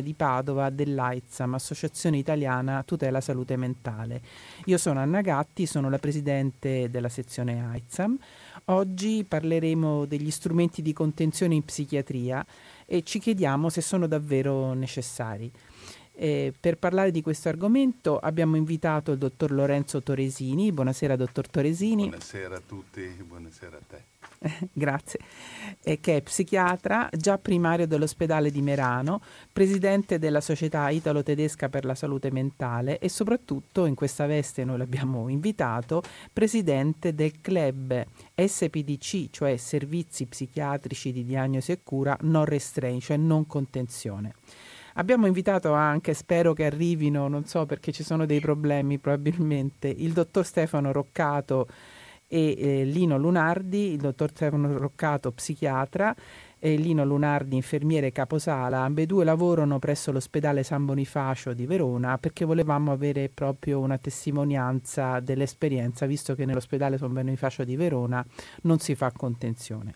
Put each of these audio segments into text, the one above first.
di Padova dell'AITSAM, Associazione Italiana Tutela Salute Mentale. Io sono Anna Gatti, sono la presidente della sezione AITSAM. Oggi parleremo degli strumenti di contenzione in psichiatria e ci chiediamo se sono davvero necessari. Eh, per parlare di questo argomento abbiamo invitato il dottor Lorenzo Toresini. Buonasera, dottor Toresini. Buonasera a tutti, buonasera a te. Grazie, eh, che è psichiatra, già primario dell'ospedale di Merano, presidente della Società Italo-Tedesca per la Salute Mentale e soprattutto, in questa veste noi l'abbiamo invitato, presidente del club SPDC, cioè Servizi Psichiatrici di Diagnosi e Cura Non Restraint, cioè non contenzione. Abbiamo invitato anche, spero che arrivino, non so perché ci sono dei problemi probabilmente, il dottor Stefano Roccato e eh, Lino Lunardi, il dottor Stefano Roccato psichiatra e Lino Lunardi infermiere caposala, ambedue lavorano presso l'ospedale San Bonifacio di Verona perché volevamo avere proprio una testimonianza dell'esperienza, visto che nell'ospedale San Bonifacio di Verona non si fa contenzione.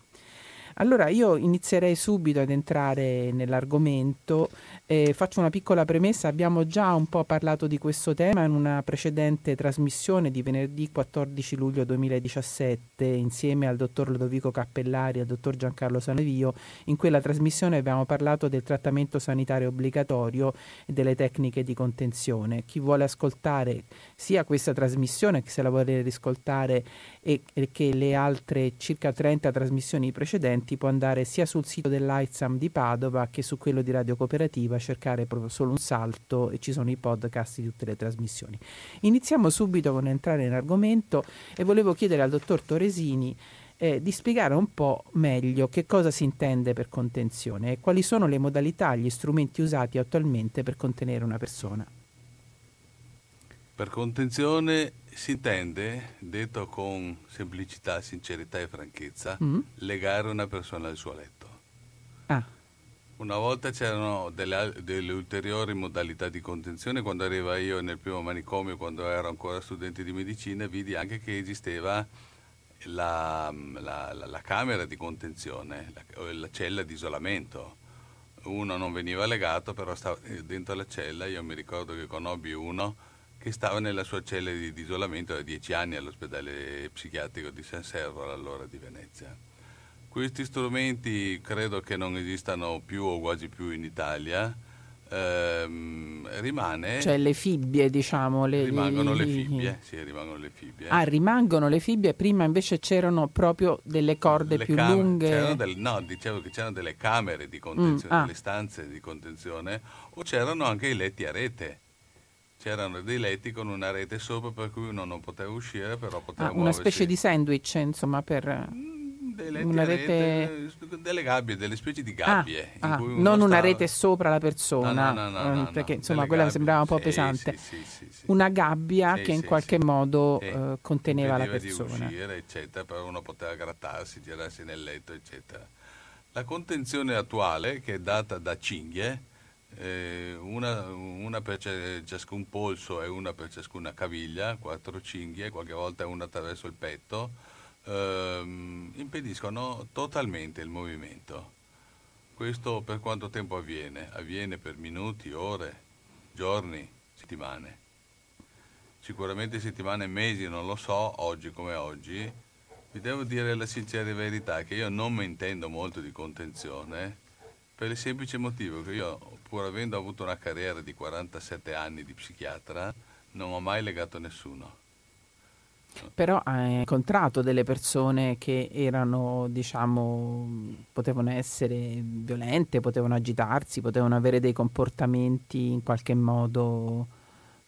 Allora io inizierei subito ad entrare nell'argomento, eh, faccio una piccola premessa, abbiamo già un po' parlato di questo tema in una precedente trasmissione di venerdì 14 luglio 2017 insieme al dottor Lodovico Cappellari e al dottor Giancarlo Sanevio. In quella trasmissione abbiamo parlato del trattamento sanitario obbligatorio e delle tecniche di contenzione. Chi vuole ascoltare sia questa trasmissione che se la vuole riscoltare e, che le altre circa 30 trasmissioni precedenti può andare sia sul sito dell'AITSAM di Padova che su quello di Radio Cooperativa, cercare proprio solo un salto e ci sono i podcast di tutte le trasmissioni. Iniziamo subito con entrare in argomento e volevo chiedere al dottor Toresini eh, di spiegare un po' meglio che cosa si intende per contenzione e quali sono le modalità, gli strumenti usati attualmente per contenere una persona. Per contenzione si intende, detto con semplicità, sincerità e franchezza, mm. legare una persona al suo letto. Ah. Una volta c'erano delle, delle, ulteriori modalità di contenzione, quando arriva io nel primo manicomio, quando ero ancora studente di medicina, vidi anche che esisteva la, la, la, la camera di contenzione, la, cella di isolamento. Uno non veniva legato, però stava dentro la cella, io mi ricordo che conobbi uno che stava nella sua cella di, di isolamento da dieci anni all'ospedale psichiatrico di San Servo, allora di Venezia. Questi strumenti credo che non esistano più o quasi più in Italia. Ehm, rimane cioè le fibbie diciamo le, rimangono le fibbie sì rimangono le fibbie ah rimangono le fibbie prima invece c'erano proprio delle corde le più cam- lunghe del, no dicevo che c'erano delle camere di contenzione mm, ah. delle stanze di contenzione o c'erano anche i letti a rete c'erano dei letti con una rete sopra per cui uno non poteva uscire, però poteva ah, Una specie di sandwich, insomma, per... Mm, una rete... rete... delle gabbie, delle specie di gabbie. Ah, ah, non una rete sopra la persona, no, no, no, perché insomma quella gabbie, sembrava un po' pesante. Sì, sì, sì, una gabbia che in qualche modo eh, conteneva la persona. Di uscire, eccetera, però uno poteva grattarsi, girarsi nel letto, eccetera. La contenzione attuale, che è data da cinghie, eh, una, una, per ciascun polso e una per ciascuna caviglia, quattro cinghie, qualche volta una attraverso il petto, ehm, impediscono totalmente il movimento. Questo per quanto tempo avviene? Avviene per minuti, ore, giorni, settimane. Sicuramente settimane, mesi, non lo so, oggi come oggi. Vi devo dire la sincera verità che io non mi intendo molto di contenzione per il semplice motivo che io, pur avendo avuto una carriera di 47 anni di psichiatra, non ho mai legato nessuno. Però hai incontrato delle persone che erano, diciamo, potevano essere violente, potevano agitarsi, potevano avere dei comportamenti in qualche modo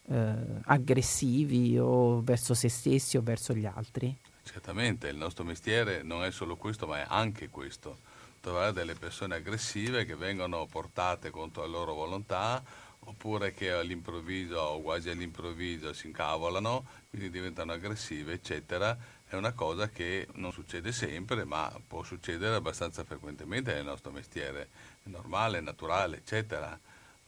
eh, aggressivi o verso se stessi o verso gli altri? Certamente, il nostro mestiere non è solo questo, ma è anche questo trovare delle persone aggressive che vengono portate contro la loro volontà oppure che all'improvviso o quasi all'improvviso si incavolano, quindi diventano aggressive, eccetera. È una cosa che non succede sempre, ma può succedere abbastanza frequentemente nel nostro mestiere. È normale, naturale, eccetera.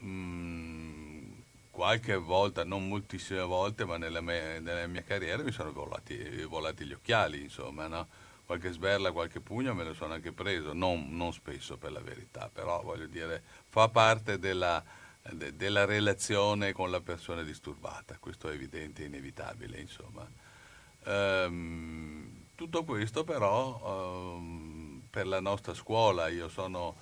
Mm, qualche volta, non moltissime volte, ma nella mia, nella mia carriera mi sono volati, volati gli occhiali, insomma, no? Qualche sberla, qualche pugno me lo sono anche preso, non, non spesso per la verità, però voglio dire, fa parte della, de, della relazione con la persona disturbata, questo è evidente e inevitabile, insomma. Ehm, tutto questo però ehm, per la nostra scuola, io sono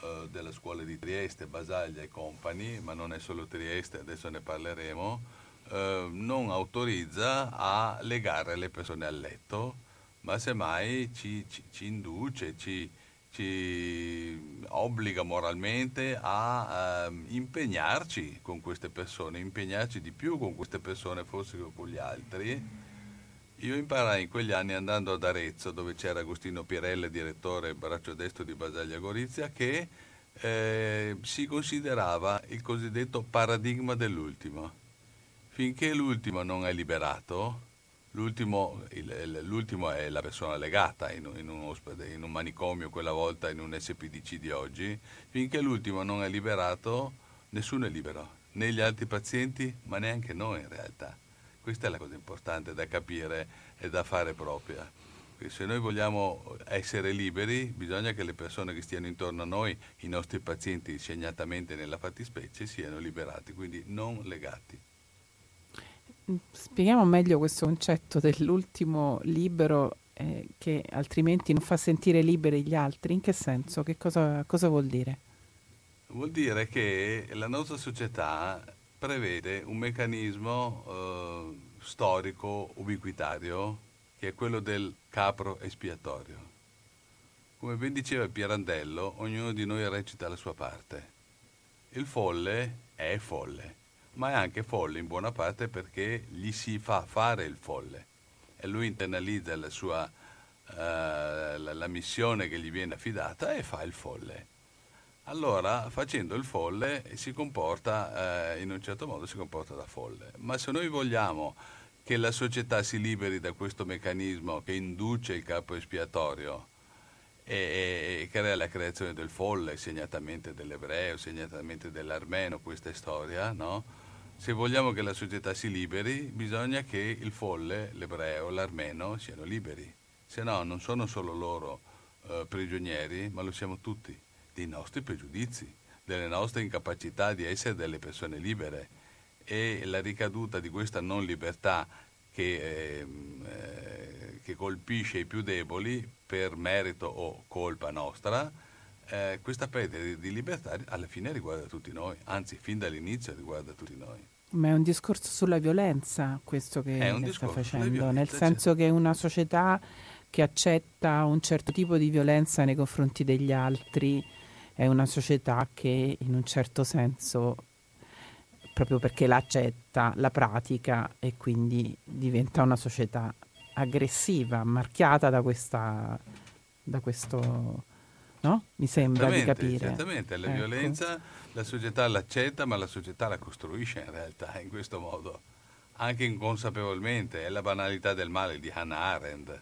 eh, della scuola di Trieste, Basaglia e Company, ma non è solo Trieste, adesso ne parleremo, eh, non autorizza a legare le persone al letto ma semmai ci, ci, ci induce, ci, ci, obbliga moralmente a uh, impegnarci con queste persone, impegnarci di più con queste persone forse che con gli altri. Io imparai in quegli anni andando ad Arezzo, dove c'era Agostino Pirella, direttore braccio destro di Basaglia Gorizia, che eh, si considerava il cosiddetto paradigma dell'ultimo. Finché l'ultimo non è liberato, L'ultimo, il, l'ultimo, è la persona legata in, in, un ospede, in un manicomio, quella volta in un SPDC di oggi. Finché l'ultimo non è liberato, nessuno è libero, né gli altri pazienti, ma neanche noi in realtà. Questa è la cosa importante da capire e da fare propria. Se noi vogliamo essere liberi, bisogna che le persone che stiano intorno a noi, i nostri pazienti segnatamente nella fattispecie, siano liberati, quindi non legati. Spieghiamo meglio questo concetto dell'ultimo libero eh, che altrimenti non fa sentire liberi gli altri. In che senso? Che cosa, cosa vuol dire? Vuol dire che la nostra società prevede un meccanismo eh, storico ubiquitario che è quello del capro espiatorio. Come ben diceva Pirandello, ognuno di noi recita la sua parte. Il folle è folle ma è anche folle in buona parte perché gli si fa fare il folle e lui internalizza la sua uh, la, la, missione che gli viene affidata e fa il folle. Allora, facendo il folle, si comporta, uh, in un certo modo si comporta da folle. Ma se noi vogliamo che la società si liberi da questo meccanismo che induce il capo espiatorio e, e crea la creazione del folle, segnatamente dell'ebreo, segnatamente dell'armeno, questa storia, no? Se vogliamo che la società si liberi, bisogna che il folle, l'ebreo, l'armeno siano liberi. Se no, non sono solo loro eh, prigionieri, ma lo siamo tutti, dei nostri pregiudizi, delle nostre incapacità di essere delle persone libere. E la ricaduta di questa non libertà che, ehm, eh, che colpisce i più deboli per merito o colpa nostra, eh, questa perdita di libertà alla fine riguarda tutti noi, anzi fin dall'inizio riguarda tutti noi. Ma è un discorso sulla violenza questo che, che sta facendo, nel senso certo. che una società che accetta un certo tipo di violenza nei confronti degli altri è una società che in un certo senso, proprio perché l'accetta, la pratica e quindi diventa una società aggressiva, marchiata da, questa, da questo no? Mi sembra di capire. Certamente, la ecco. violenza la società l'accetta, ma la società la costruisce in realtà in questo modo, anche inconsapevolmente. È la banalità del male di Hannah Arendt,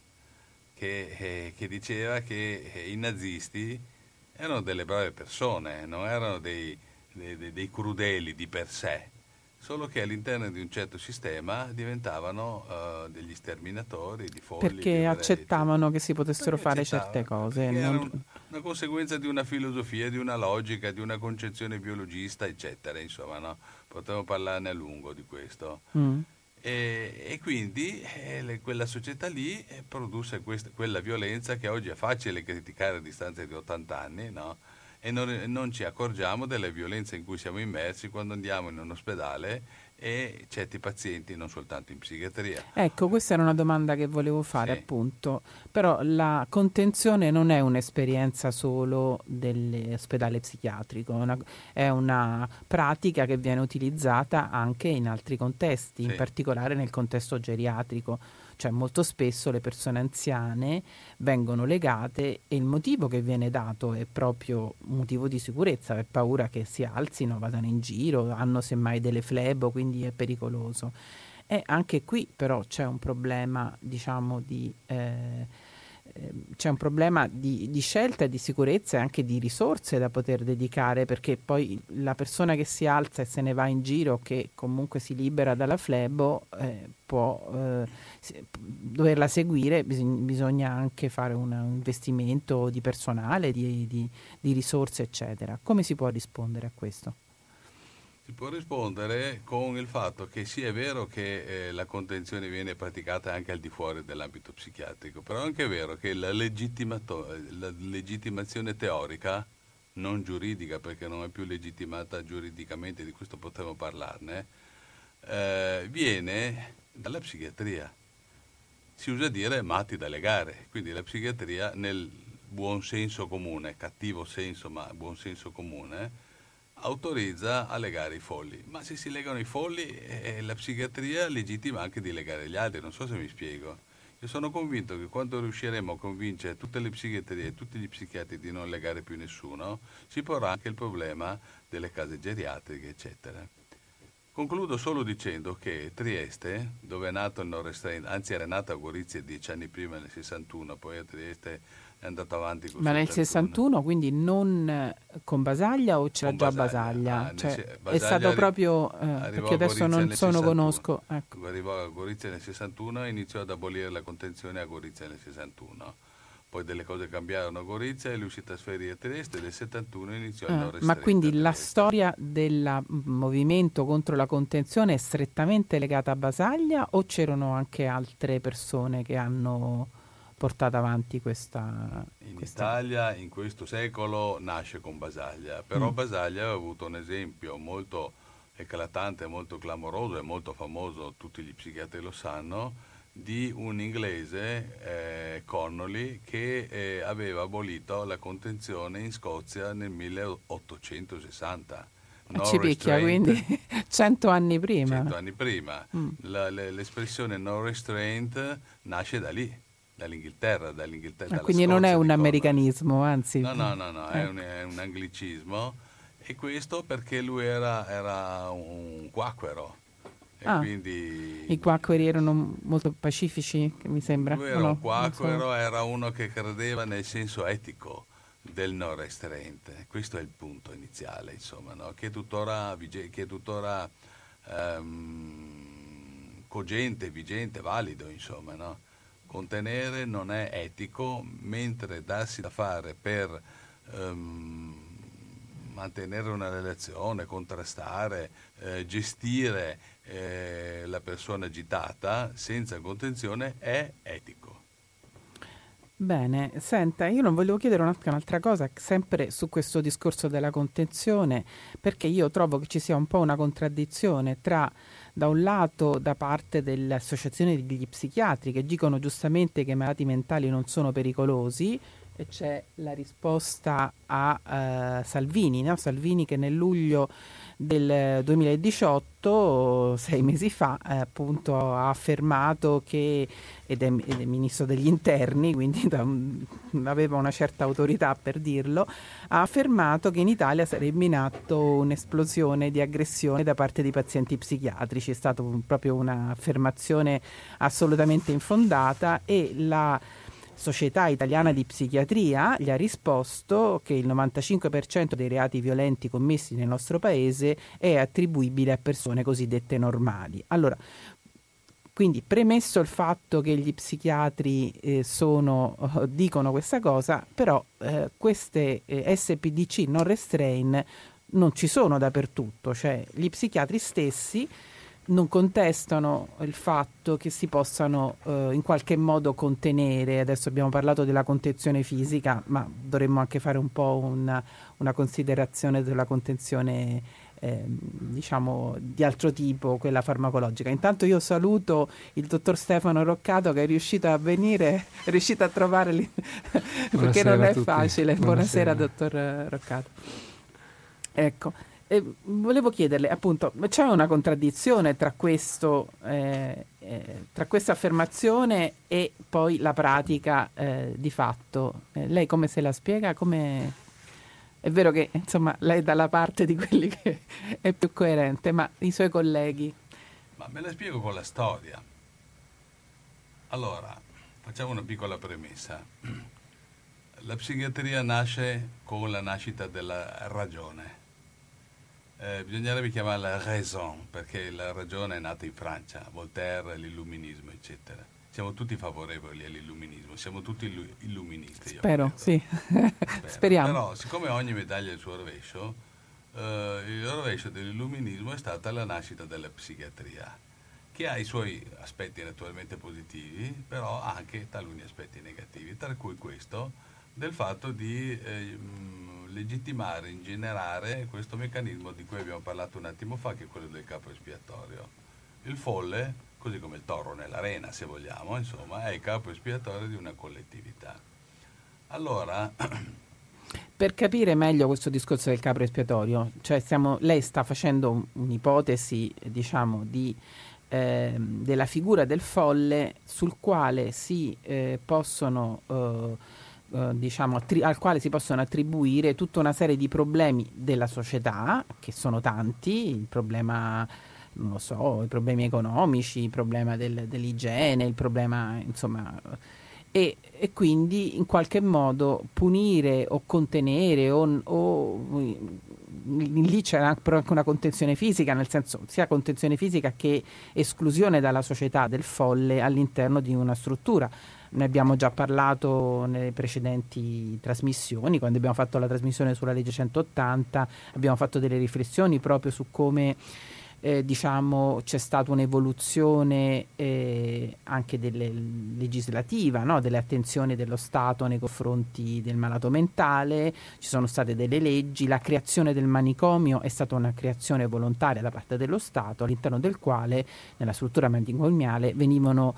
che, eh, che diceva che eh, i nazisti erano delle brave persone, non erano dei, dei, dei crudeli di per sé solo che all'interno di un certo sistema diventavano uh, degli sterminatori di folli. Perché accettavano che si potessero fare certe cose. Non... Un, una conseguenza di una filosofia, di una logica, di una concezione biologista, eccetera. Insomma, no? potremmo parlarne a lungo di questo. Mm. E, e, quindi eh, le, quella società lì eh, produsse questa, quella violenza che oggi è facile criticare a distanza di 80 anni, no? E non, non, ci accorgiamo delle violenze in cui siamo immersi quando andiamo in un ospedale e certi pazienti, non soltanto in psichiatria. Ecco, questa era una domanda che volevo fare sì. appunto, però la contenzione non è un'esperienza solo dell'ospedale psichiatrico, è una, è una pratica che viene utilizzata anche in altri contesti, sì. in particolare nel contesto geriatrico cioè molto spesso le persone anziane vengono legate e il motivo che viene dato è proprio un motivo di sicurezza, per paura che si alzino, vadano in giro, hanno semmai delle flebo, quindi è pericoloso. E anche qui però c'è un problema, diciamo, di... Eh, c'è un problema di, di, scelta di sicurezza e anche di risorse da poter dedicare perché poi la persona che si alza e se ne va in giro che comunque si libera dalla flebo eh, può eh, doverla seguire bisogna, bisogna anche fare un, un investimento di personale di, di, di risorse eccetera come si può rispondere a questo? Si può rispondere con il fatto che sì è vero che eh, la contenzione viene praticata anche al di fuori dell'ambito psichiatrico, però è anche vero che la, la legittimazione teorica, non giuridica perché non è più legittimata giuridicamente, di questo potremmo parlarne, eh, viene dalla psichiatria. Si usa dire matti da legare, quindi la psichiatria nel buon senso comune, cattivo senso ma buon senso comune, autorizza a legare i folli, ma se si legano i folli eh, la psichiatria legittima anche di legare gli altri, non so se mi spiego. Io sono convinto che quando riusciremo a convincere tutte le psichiatrie e tutti gli psichiatri di non legare più nessuno, si porrà anche il problema delle case geriatriche, eccetera. Concludo solo dicendo che Trieste, dove è nato il Nord Restraint, anzi era nato a Gorizia dieci anni prima, nel 61, poi a Trieste è andato avanti Ma nel 61 quindi non eh, con Basaglia o c'era con già Basaglia? Basaglia? Ah, cioè, Basaglia è stato arri- proprio, eh, perché adesso non sono conosco. Ecco. Arrivò a Gorizia nel 61 e iniziò ad abolire la contenzione a Gorizia nel 61 poi delle cose cambiarono a Gorizia e lui si trasferì a Trieste e nel 71 iniziò il ah, Ma quindi la storia del movimento contro la contenzione è strettamente legata a Basaglia o c'erano anche altre persone che hanno portato avanti questa... In questa... Italia in questo secolo nasce con Basaglia, però mm. Basaglia ha avuto un esempio molto eclatante, molto clamoroso e molto famoso, tutti gli psichiatri lo sanno, di un inglese, eh, Connolly, che eh, aveva abolito la contenzione in Scozia nel 1860. No ci picchia, quindi cento anni prima. Cento anni prima. Mm. La, le, l'espressione no restraint nasce da lì dall'Inghilterra. dall'Inghilterra ah, quindi non è un americanismo, anzi. No, no, no, no ecco. è, un, è, un, anglicismo. E questo perché lui era, era un quacquero. Ah, quindi... I quacqueri erano molto pacifici, mi sembra. Lui era no, un quacquero, so. era uno che credeva nel senso etico del non restraint. Questo è il punto iniziale, insomma, no? che è tuttora, che è tuttora um, cogente, vigente, valido, insomma, no? Contenere non è etico, mentre darsi da fare per um, mantenere una relazione, contrastare, eh, gestire eh, la persona agitata senza contenzione è etico. Bene, senta, io non volevo chiedere un'altra cosa, sempre su questo discorso della contenzione, perché io trovo che ci sia un po' una contraddizione tra da un lato da parte delle associazioni degli psichiatri che dicono giustamente che i malati mentali non sono pericolosi e c'è la risposta a uh, Salvini, no? Salvini che nel luglio del 2018, sei mesi fa, eh, appunto ha affermato che, ed è, ed è, ministro degli interni, quindi da, aveva una certa autorità per dirlo, ha affermato che in Italia sarebbe in atto un'esplosione di aggressione da parte di pazienti psichiatrici. È stata proprio un'affermazione assolutamente infondata e la Società Italiana di Psichiatria gli ha risposto che il 95% dei reati violenti commessi nel nostro paese è attribuibile a persone cosiddette normali. Allora, quindi premesso il fatto che gli psichiatri eh, sono, oh, dicono questa cosa, però eh, queste eh, SPDC non restrain non ci sono dappertutto, cioè gli psichiatri stessi non contestano il fatto che si possano eh, in qualche modo contenere, adesso abbiamo parlato della contenzione fisica, ma dovremmo anche fare un po' una, una considerazione della contenzione eh, diciamo di altro tipo, quella farmacologica. Intanto io saluto il dottor Stefano Roccato che è riuscito a venire, è riuscito a trovare lì, perché non è facile. Buonasera, Buonasera dottor Roccato. Ecco. Eh, volevo chiederle, appunto, c'è una contraddizione tra, questo, eh, eh, tra questa affermazione e poi la pratica eh, di fatto? Eh, lei come se la spiega? Come... È vero che insomma, lei è dalla parte di quelli che è più coerente, ma i suoi colleghi? Ma me la spiego con la storia. Allora, facciamo una piccola premessa. La psichiatria nasce con la nascita della ragione. Eh, bisognerebbe chiamarla raison, perché la ragione è nata in Francia, Voltaire, l'illuminismo, eccetera. Siamo tutti favorevoli all'illuminismo, siamo tutti illuministi. Spero, sì. Spero. Speriamo. Però, siccome ogni medaglia ha il suo rovescio, eh, il rovescio dell'illuminismo è stata la nascita della psichiatria che ha i suoi aspetti naturalmente positivi, però anche taluni aspetti negativi, tra cui questo del fatto di eh, legittimare, ingenerare questo meccanismo di cui abbiamo parlato un attimo fa, che è quello del capo espiatorio. Il folle, così come il toro nell'arena, se vogliamo, insomma, è il capo espiatorio di una collettività. Allora... Per capire meglio questo discorso del capo espiatorio, cioè stiamo, lei sta facendo un'ipotesi, diciamo, di eh, della figura del folle sul quale si eh, possono eh, eh, diciamo, attri- al quale si possono attribuire tutta una serie di problemi della società, che sono tanti, il problema non lo so, i problemi economici, il problema del, dell'igiene, il problema, insomma, e, e, quindi in qualche modo punire o contenere o, o lì c'era anche una contenzione fisica, nel senso sia contenzione fisica che esclusione dalla società del folle all'interno di una struttura. Ne abbiamo già parlato nelle precedenti trasmissioni, quando abbiamo fatto la trasmissione sulla legge 180, abbiamo fatto delle riflessioni proprio su come eh, diciamo, c'è stata un'evoluzione eh, anche delle, legislativa, no? delle attenzioni dello Stato nei confronti del malato mentale, ci sono state delle leggi, la creazione del manicomio è stata una creazione volontaria da parte dello Stato all'interno del quale nella struttura manicomiale venivano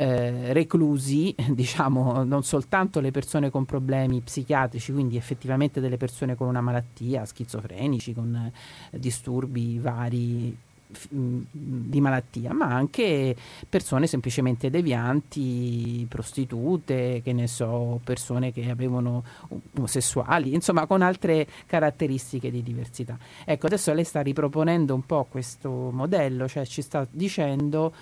eh, reclusi, diciamo, non soltanto le persone con problemi psichiatrici, quindi effettivamente delle persone con una malattia, schizofrenici, con eh, disturbi vari di malattia, ma anche persone semplicemente devianti, prostitute, che ne so, persone che avevano omosessuali, insomma con altre caratteristiche di diversità. Ecco, adesso lei sta riproponendo un po' questo modello, cioè ci sta dicendo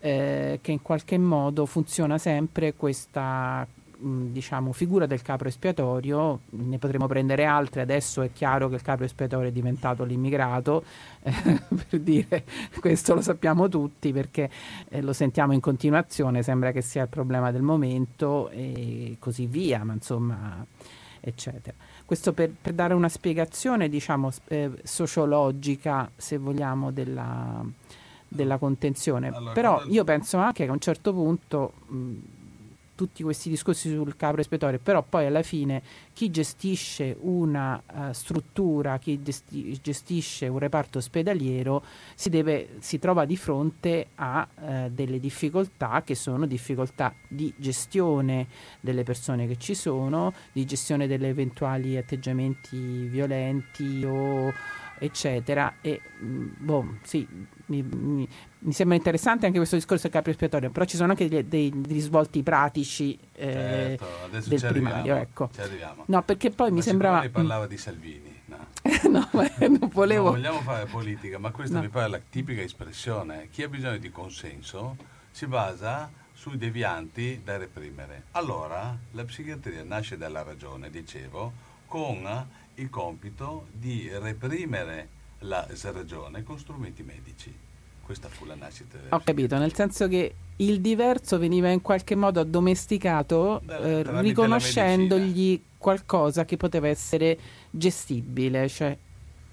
eh, che in qualche modo funziona sempre questa diciamo, figura del capro espiatorio, ne potremo prendere altre, adesso è chiaro che il capro espiatorio è diventato l'immigrato, eh, per dire questo lo sappiamo tutti perché eh, lo sentiamo in continuazione, sembra che sia il problema del momento e così via, ma insomma, eccetera. Questo per, per dare una spiegazione, diciamo, eh, sociologica, se vogliamo, della, della contenzione. Allora, Però io penso anche che a un certo punto... Mh, tutti questi discorsi sul capro espiatorio, però poi alla fine chi gestisce una uh, struttura, chi gesti- gestisce un reparto ospedaliero si, deve, si trova di fronte a uh, delle difficoltà che sono difficoltà di gestione delle persone che ci sono, di gestione degli eventuali atteggiamenti violenti o eccetera. E boh, sì, mi, mi, mi, sembra interessante anche questo discorso del capro espiatorio, però ci sono anche dei, dei, dei risvolti pratici eh, certo, del primario. Arriviamo, ecco. No, perché poi ma mi sembrava. Lei parlava di Salvini. No, no non volevo. Non vogliamo fare politica, ma questa no. mi pare la tipica espressione. Chi ha bisogno di consenso si basa sui devianti da reprimere. Allora, la psichiatria nasce dalla ragione, dicevo, con il compito di reprimere la ragione con strumenti medici. Questa fu la nascita Ho capito, nel senso che il diverso veniva in qualche modo addomesticato eh, riconoscendogli qualcosa che poteva essere gestibile. Cioè,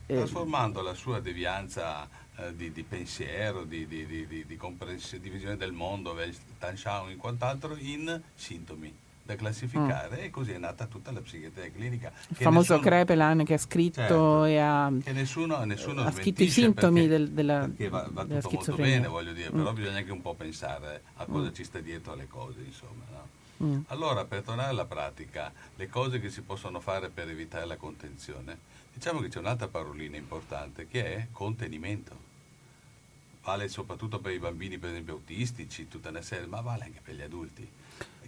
eh, Trasformando la sua devianza eh, di, di, pensiero, di, di, di, di, di visione del mondo, Tanshan e quant'altro, in sintomi da classificare mm. e così è nata tutta la psichiatria clinica. Il famoso nessuno, Krepelan che ha scritto certo, e ha, che nessuno, nessuno ha scritto i sintomi perché, del, della perché va, va tutto molto bene, voglio dire, mm. però bisogna anche un po' pensare a cosa mm. ci sta dietro alle cose, insomma. No? Mm. Allora, per tornare alla pratica, le cose che si possono fare per evitare la contenzione, diciamo che c'è un'altra parolina importante che è contenimento vale soprattutto per i bambini, per esempio autistici, tutta una serie, ma vale anche per gli adulti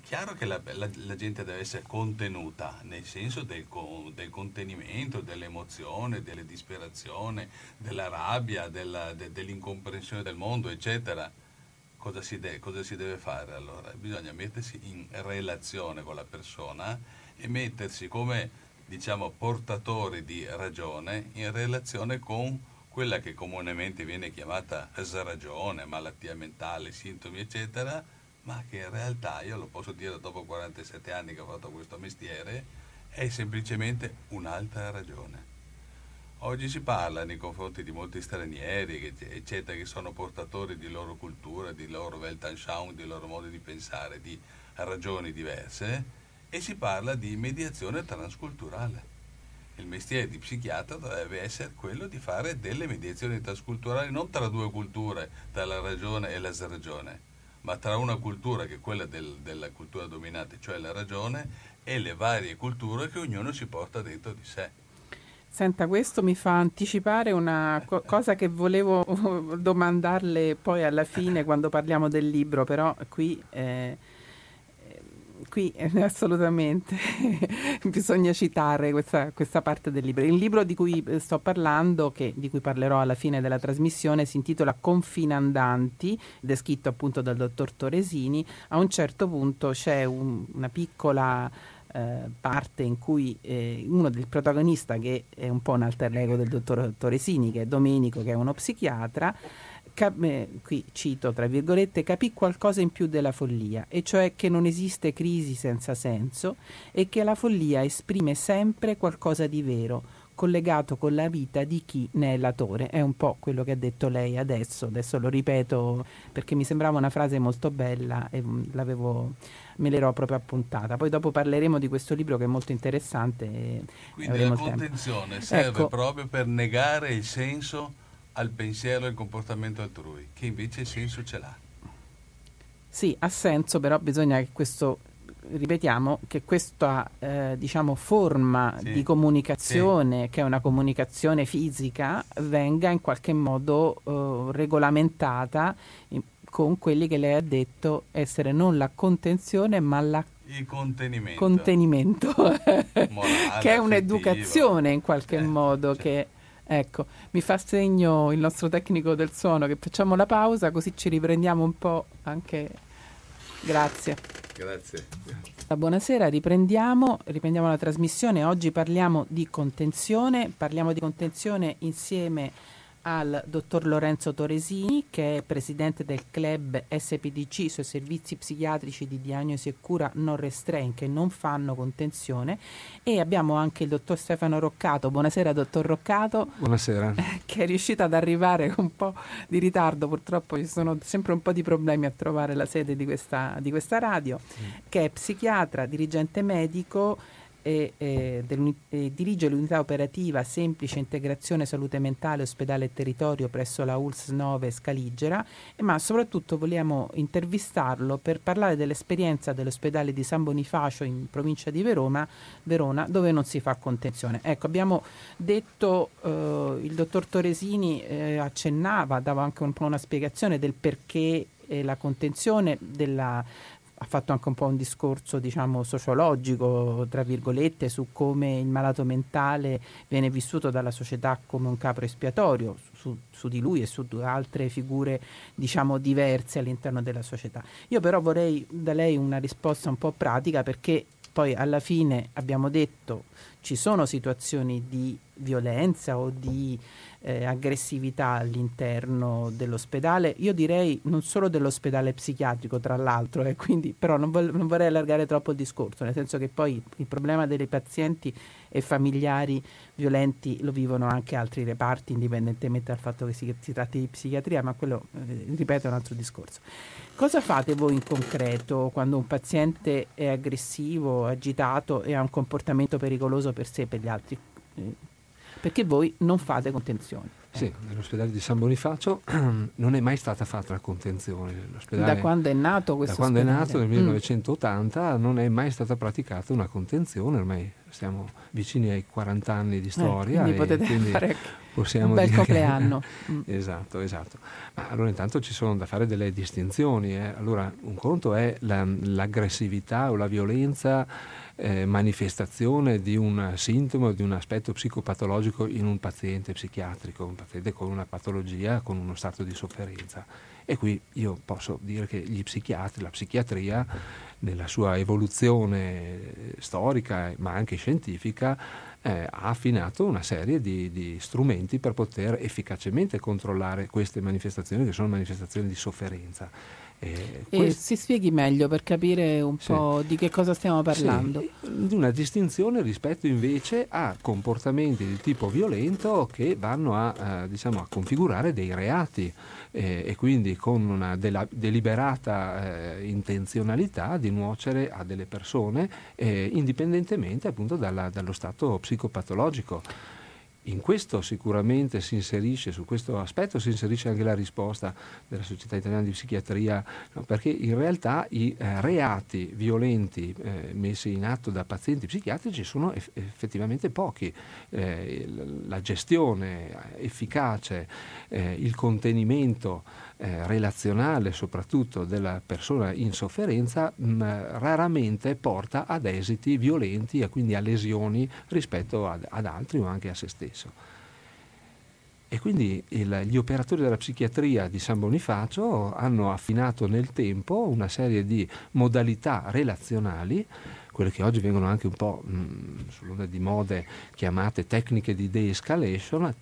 chiaro che la, la, la, gente deve essere contenuta, nel senso del, del contenimento, dell'emozione, della disperazione, della rabbia, della, de, dell'incomprensione del mondo, eccetera. cosa si, de- cosa si deve fare allora? Bisogna mettersi in relazione con la persona e mettersi come diciamo portatori di ragione in relazione con quella che comunemente viene chiamata sragione, malattia mentale, sintomi eccetera, ma che in realtà io lo posso dire dopo 47 anni che ho fatto questo mestiere, è semplicemente un'altra ragione. Oggi si parla nei confronti di molti stranieri, eccetera, che sono portatori di loro cultura, di loro Weltanschauung, di loro modo di pensare, di ragioni diverse, e si parla di mediazione transculturale. Il mestiere di psichiatra dovrebbe essere quello di fare delle mediazioni transculturali non tra due culture, tra la ragione e la sragione, ma tra una cultura che è quella del, della cultura dominante, cioè la ragione, e le varie culture che ognuno si porta dentro di sé. Senta, questo mi fa anticipare una co- cosa che volevo domandarle poi alla fine quando parliamo del libro, però qui, eh, qui eh, assolutamente bisogna citare questa, questa, parte del libro. Il libro di cui eh, sto parlando, che, di cui parlerò alla fine della trasmissione, si intitola Confinandanti ed è scritto appunto dal dottor Toresini. A un certo punto c'è un, una piccola eh, parte in cui eh, uno del protagonista, che è un po' un alter ego del dottor Toresini, che è Domenico, che è uno psichiatra, qui cito tra virgolette, capì qualcosa in più della follia, e cioè che non esiste crisi senza senso e che la follia esprime sempre qualcosa di vero, collegato con la vita di chi ne è latore. È un po' quello che ha detto lei adesso, adesso lo ripeto perché mi sembrava una frase molto bella e mm, l'avevo me l'ero proprio appuntata. Poi dopo parleremo di questo libro che è molto interessante. Quindi la contenzione tempo. serve ecco. proprio per negare il senso al pensiero e al comportamento altrui, che invece il senso ce l'ha. Sì, ha senso, però bisogna che questo ripetiamo che questa eh, diciamo, forma sì. di comunicazione, sì. che è una comunicazione fisica, venga in qualche modo eh, regolamentata in, con quelli che lei ha detto essere non la contenzione ma la il contenimento, contenimento Morale, che è un'educazione in qualche eh, modo cioè. che ecco mi fa segno il nostro tecnico del suono che facciamo la pausa così ci riprendiamo un po' anche. Grazie. Grazie. Buonasera riprendiamo riprendiamo la trasmissione. Oggi parliamo di contenzione parliamo di contenzione insieme a al dottor Lorenzo Toresini, che è presidente del club SPDC, sui servizi psichiatrici di diagnosi e cura non restraint, che non fanno contenzione, e abbiamo anche il dottor Stefano Roccato. Buonasera, dottor Roccato. Buonasera. Che è riuscito ad arrivare con un po' di ritardo, purtroppo ci sono sempre un po' di problemi a trovare la sede di questa, di questa radio, mm. che è psichiatra, dirigente medico e, e, e, dirige l'unità operativa Semplice Integrazione Salute Mentale Ospedale e Territorio presso la ULS 9 Scaligera, ma soprattutto vogliamo intervistarlo per parlare dell'esperienza dell'ospedale di San Bonifacio in provincia di Verona, Verona dove non si fa contenzione. Ecco, abbiamo detto, eh, il dottor Toresini eh, accennava, dava anche un po' una spiegazione del perché eh, la contenzione della ha fatto anche un po' un discorso diciamo sociologico tra virgolette su come il malato mentale viene vissuto dalla società come un capro espiatorio su, su, di lui e su altre figure diciamo diverse all'interno della società. Io però vorrei da lei una risposta un po' pratica perché poi alla fine abbiamo detto ci sono situazioni di violenza o di eh, aggressività all'interno dell'ospedale, io direi non solo dell'ospedale psichiatrico tra l'altro, eh, quindi, però non, vol- non, vorrei allargare troppo il discorso, nel senso che poi il problema dei pazienti e familiari violenti lo vivono anche altri reparti, indipendentemente dal fatto che si, si tratti di psichiatria, ma quello, eh, ripeto, è un altro discorso. Cosa fate voi in concreto quando un paziente è aggressivo, agitato e ha un comportamento pericoloso per sé e per gli altri? Eh, perché voi non fate contenzione. Sì, nell'ospedale di San Bonifacio non è mai stata fatta la contenzione. Da quando è nato questo Da quando ospedale? è nato nel 1980 mm. non è mai stata praticata una contenzione, ormai siamo vicini ai 40 anni di eh, storia. Eh, quindi potete quindi fare possiamo un bel compleanno. Mm. esatto, esatto. Ma allora intanto ci sono da fare delle distinzioni. Eh. Allora un conto è la, l'aggressività o la violenza eh, manifestazione di un sintomo, di un aspetto psicopatologico in un paziente psichiatrico, un paziente con una patologia, con uno stato di sofferenza. E qui io posso dire che gli psichiatri, la psichiatria, nella sua evoluzione storica ma anche scientifica, eh, ha affinato una serie di, di, strumenti per poter efficacemente controllare queste manifestazioni che sono manifestazioni di sofferenza. Eh, e quest... si spieghi meglio per capire un sì. po' di che cosa stiamo parlando. Sì, di una distinzione rispetto invece a comportamenti di tipo violento che vanno a, eh, diciamo, a configurare dei reati eh, e quindi con una dela- deliberata eh, intenzionalità di nuocere a delle persone eh, indipendentemente appunto dalla, dallo stato psicopatologico. In questo sicuramente si inserisce, su questo aspetto si inserisce anche la risposta della Società Italiana di Psichiatria, no, perché in realtà i eh, reati violenti eh, messi in atto da pazienti psichiatrici sono eff- effettivamente pochi. Eh, la gestione efficace, eh, il contenimento eh, relazionale soprattutto della persona in sofferenza mh, mm, raramente porta ad esiti violenti e quindi a lesioni rispetto ad, ad altri o anche a se stesso. E quindi il, gli operatori della psichiatria di San Bonifacio hanno affinato nel tempo una serie di modalità relazionali, quelle che oggi vengono anche un po' mh, mm, sull'onda di mode chiamate tecniche di de-escalation,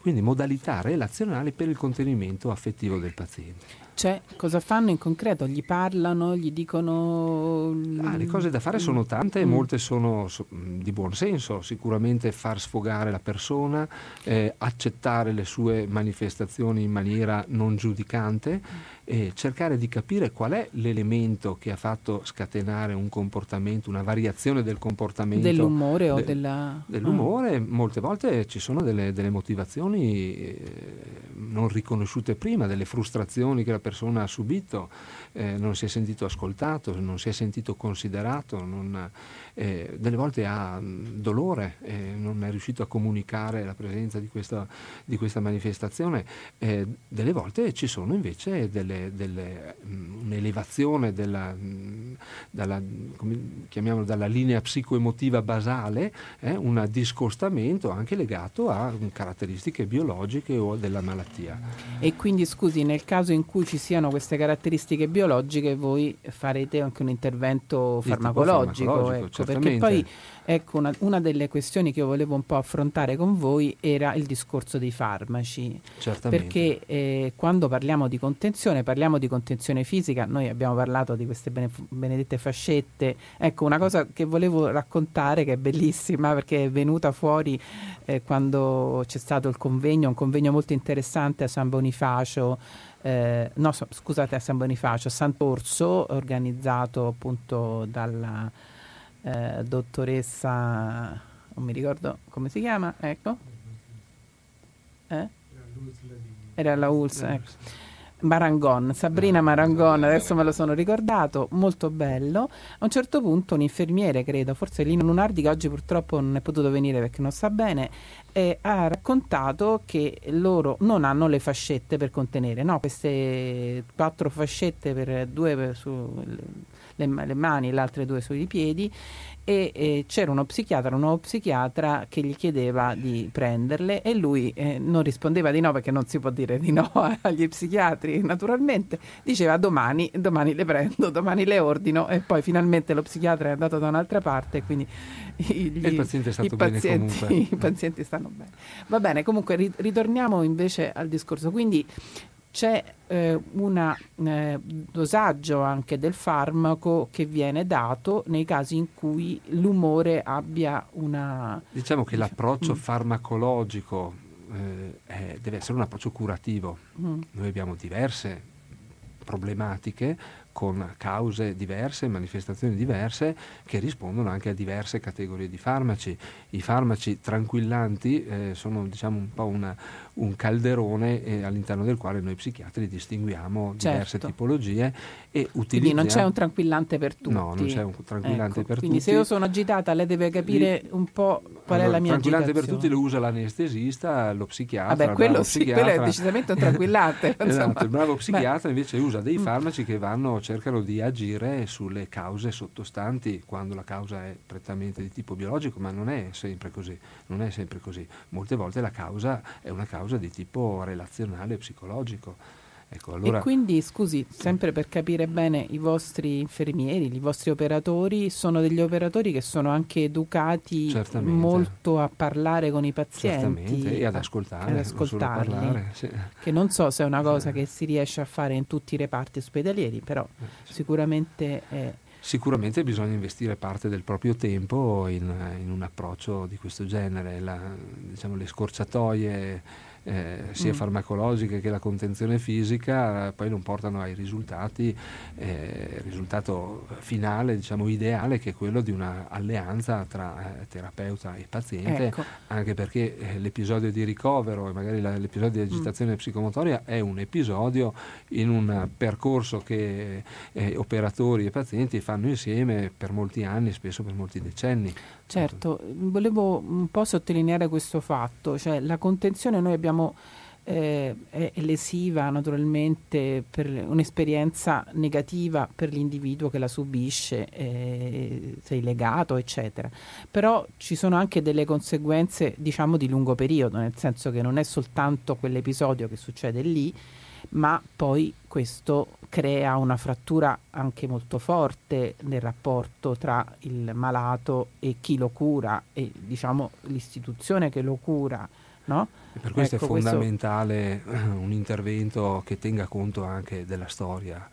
quindi modalità relazionali per il contenimento affettivo del paziente. Cioè, cosa fanno in concreto? Gli parlano, gli dicono... Ah, le cose da fare sono tante e mm. molte sono di buon senso, sicuramente far sfogare la persona, eh, accettare le sue manifestazioni in maniera non giudicante e cercare di capire qual è l'elemento che ha fatto scatenare un comportamento, una variazione del comportamento. Dell'umore de, o della... Dell'umore, ah. molte volte ci sono delle, delle motivazioni eh, non riconosciute prima, delle frustrazioni che la persona ha subito, eh, non si è sentito ascoltato, non si è sentito considerato, non, eh, delle volte ha mh, dolore, eh, non è riuscito a comunicare la presenza di questa, di questa manifestazione, eh, delle volte ci sono invece delle, delle, mh, un'elevazione della, mh, dalla, dalla, linea psicoemotiva basale, eh, un discostamento anche legato a caratteristiche biologiche o della malattia. E quindi scusi, nel caso in cui ci siano queste caratteristiche biologiche voi farete anche un intervento farmacologico, farmacologico ecco, perché poi ecco, una, una, delle questioni che io volevo un po' affrontare con voi era il discorso dei farmaci. Certamente. Perché eh, quando parliamo di contenzione, parliamo di contenzione fisica, noi abbiamo parlato di queste benedette fascette. Ecco, una cosa che volevo raccontare che è bellissima perché è venuta fuori eh, quando c'è stato il convegno, un convegno molto interessante a San Bonifacio. Eh, no, scusate, a San Bonifacio, a Sant'Orso, organizzato appunto dalla eh, dottoressa, non mi ricordo come si chiama, ecco. Eh? Era la ULS, ecco. Marangon, Sabrina Marangon, adesso me lo sono ricordato, molto bello. A un certo punto un infermiere, credo, forse Lino Lunardi, che oggi purtroppo non è potuto venire perché non sta bene, eh, ha raccontato che loro non hanno le fascette per contenere, no, queste quattro fascette per due per su, le, le mani e le altre due sui piedi e eh, c'era uno psichiatra, un nuovo psichiatra che gli chiedeva di prenderle e lui eh, non rispondeva di no perché non si può dire di no agli psichiatri naturalmente, diceva domani, domani le prendo, domani le ordino e poi finalmente lo psichiatra è andato da un'altra parte quindi gli, il paziente è stato i bene pazienti, comunque. I pazienti stanno bene. Va bene, comunque ritorniamo invece al discorso, quindi c'è eh, un eh, dosaggio anche del farmaco che viene dato nei casi in cui l'umore abbia una... Diciamo che l'approccio mm. farmacologico eh, è, deve essere un approccio curativo. Mm. Noi abbiamo diverse problematiche con cause diverse, manifestazioni diverse che rispondono anche a diverse categorie di farmaci. I farmaci tranquillanti eh, sono diciamo un po' una, un calderone eh, all'interno del quale noi psichiatri distinguiamo certo. diverse tipologie e utilizziamo... Quindi non c'è un tranquillante per tutti. No, non c'è un tranquillante ecco, per quindi tutti. Quindi se io sono agitata lei deve capire Lì, un po' qual allora, è la mia tranquillante per tutti lo usa l'anestesista, lo psichiatra. Vabbè, quello sì, quello è decisamente un tranquillante. esatto, il bravo psichiatra Beh. invece usa dei mm. farmaci che vanno cercano di agire sulle cause sottostanti quando la causa è prettamente di tipo biologico, ma non è sempre così, non è sempre così. Molte volte la causa è una causa di tipo relazionale psicologico. Ecco, allora... E quindi, scusi, sempre per capire bene, i vostri infermieri, i vostri operatori sono degli operatori che sono anche educati Certamente. molto a parlare con i pazienti Certamente, e ad ascoltare, ad ascoltarli, non parlare, sì. che non so se è una cosa che si riesce a fare in tutti i reparti ospedalieri, però eh, sì. sicuramente è... Sicuramente bisogna investire parte del proprio tempo in, in un approccio di questo genere, la, diciamo, le scorciatoie eh, sia mm. farmacologiche che la contenzione fisica, poi non portano ai risultati, eh, risultato finale, diciamo ideale, che è quello di un'alleanza tra eh, terapeuta e paziente, ecco. anche perché eh, l'episodio di ricovero e magari la, l'episodio di mm. agitazione mm. psicomotoria è un episodio in un percorso che eh, operatori e pazienti fanno insieme per molti anni, spesso per molti decenni. Certo, volevo un po' sottolineare questo fatto, cioè la contenzione noi abbiamo eh, è lesiva naturalmente per un'esperienza negativa per l'individuo che la subisce, eh, sei legato, eccetera. Però ci sono anche delle conseguenze, diciamo, di lungo periodo, nel senso che non è soltanto quell'episodio che succede lì, ma poi questo crea una frattura anche molto forte nel rapporto tra il malato e chi lo cura e diciamo l'istituzione che lo cura. No? Per questo ecco, è fondamentale questo... un intervento che tenga conto anche della storia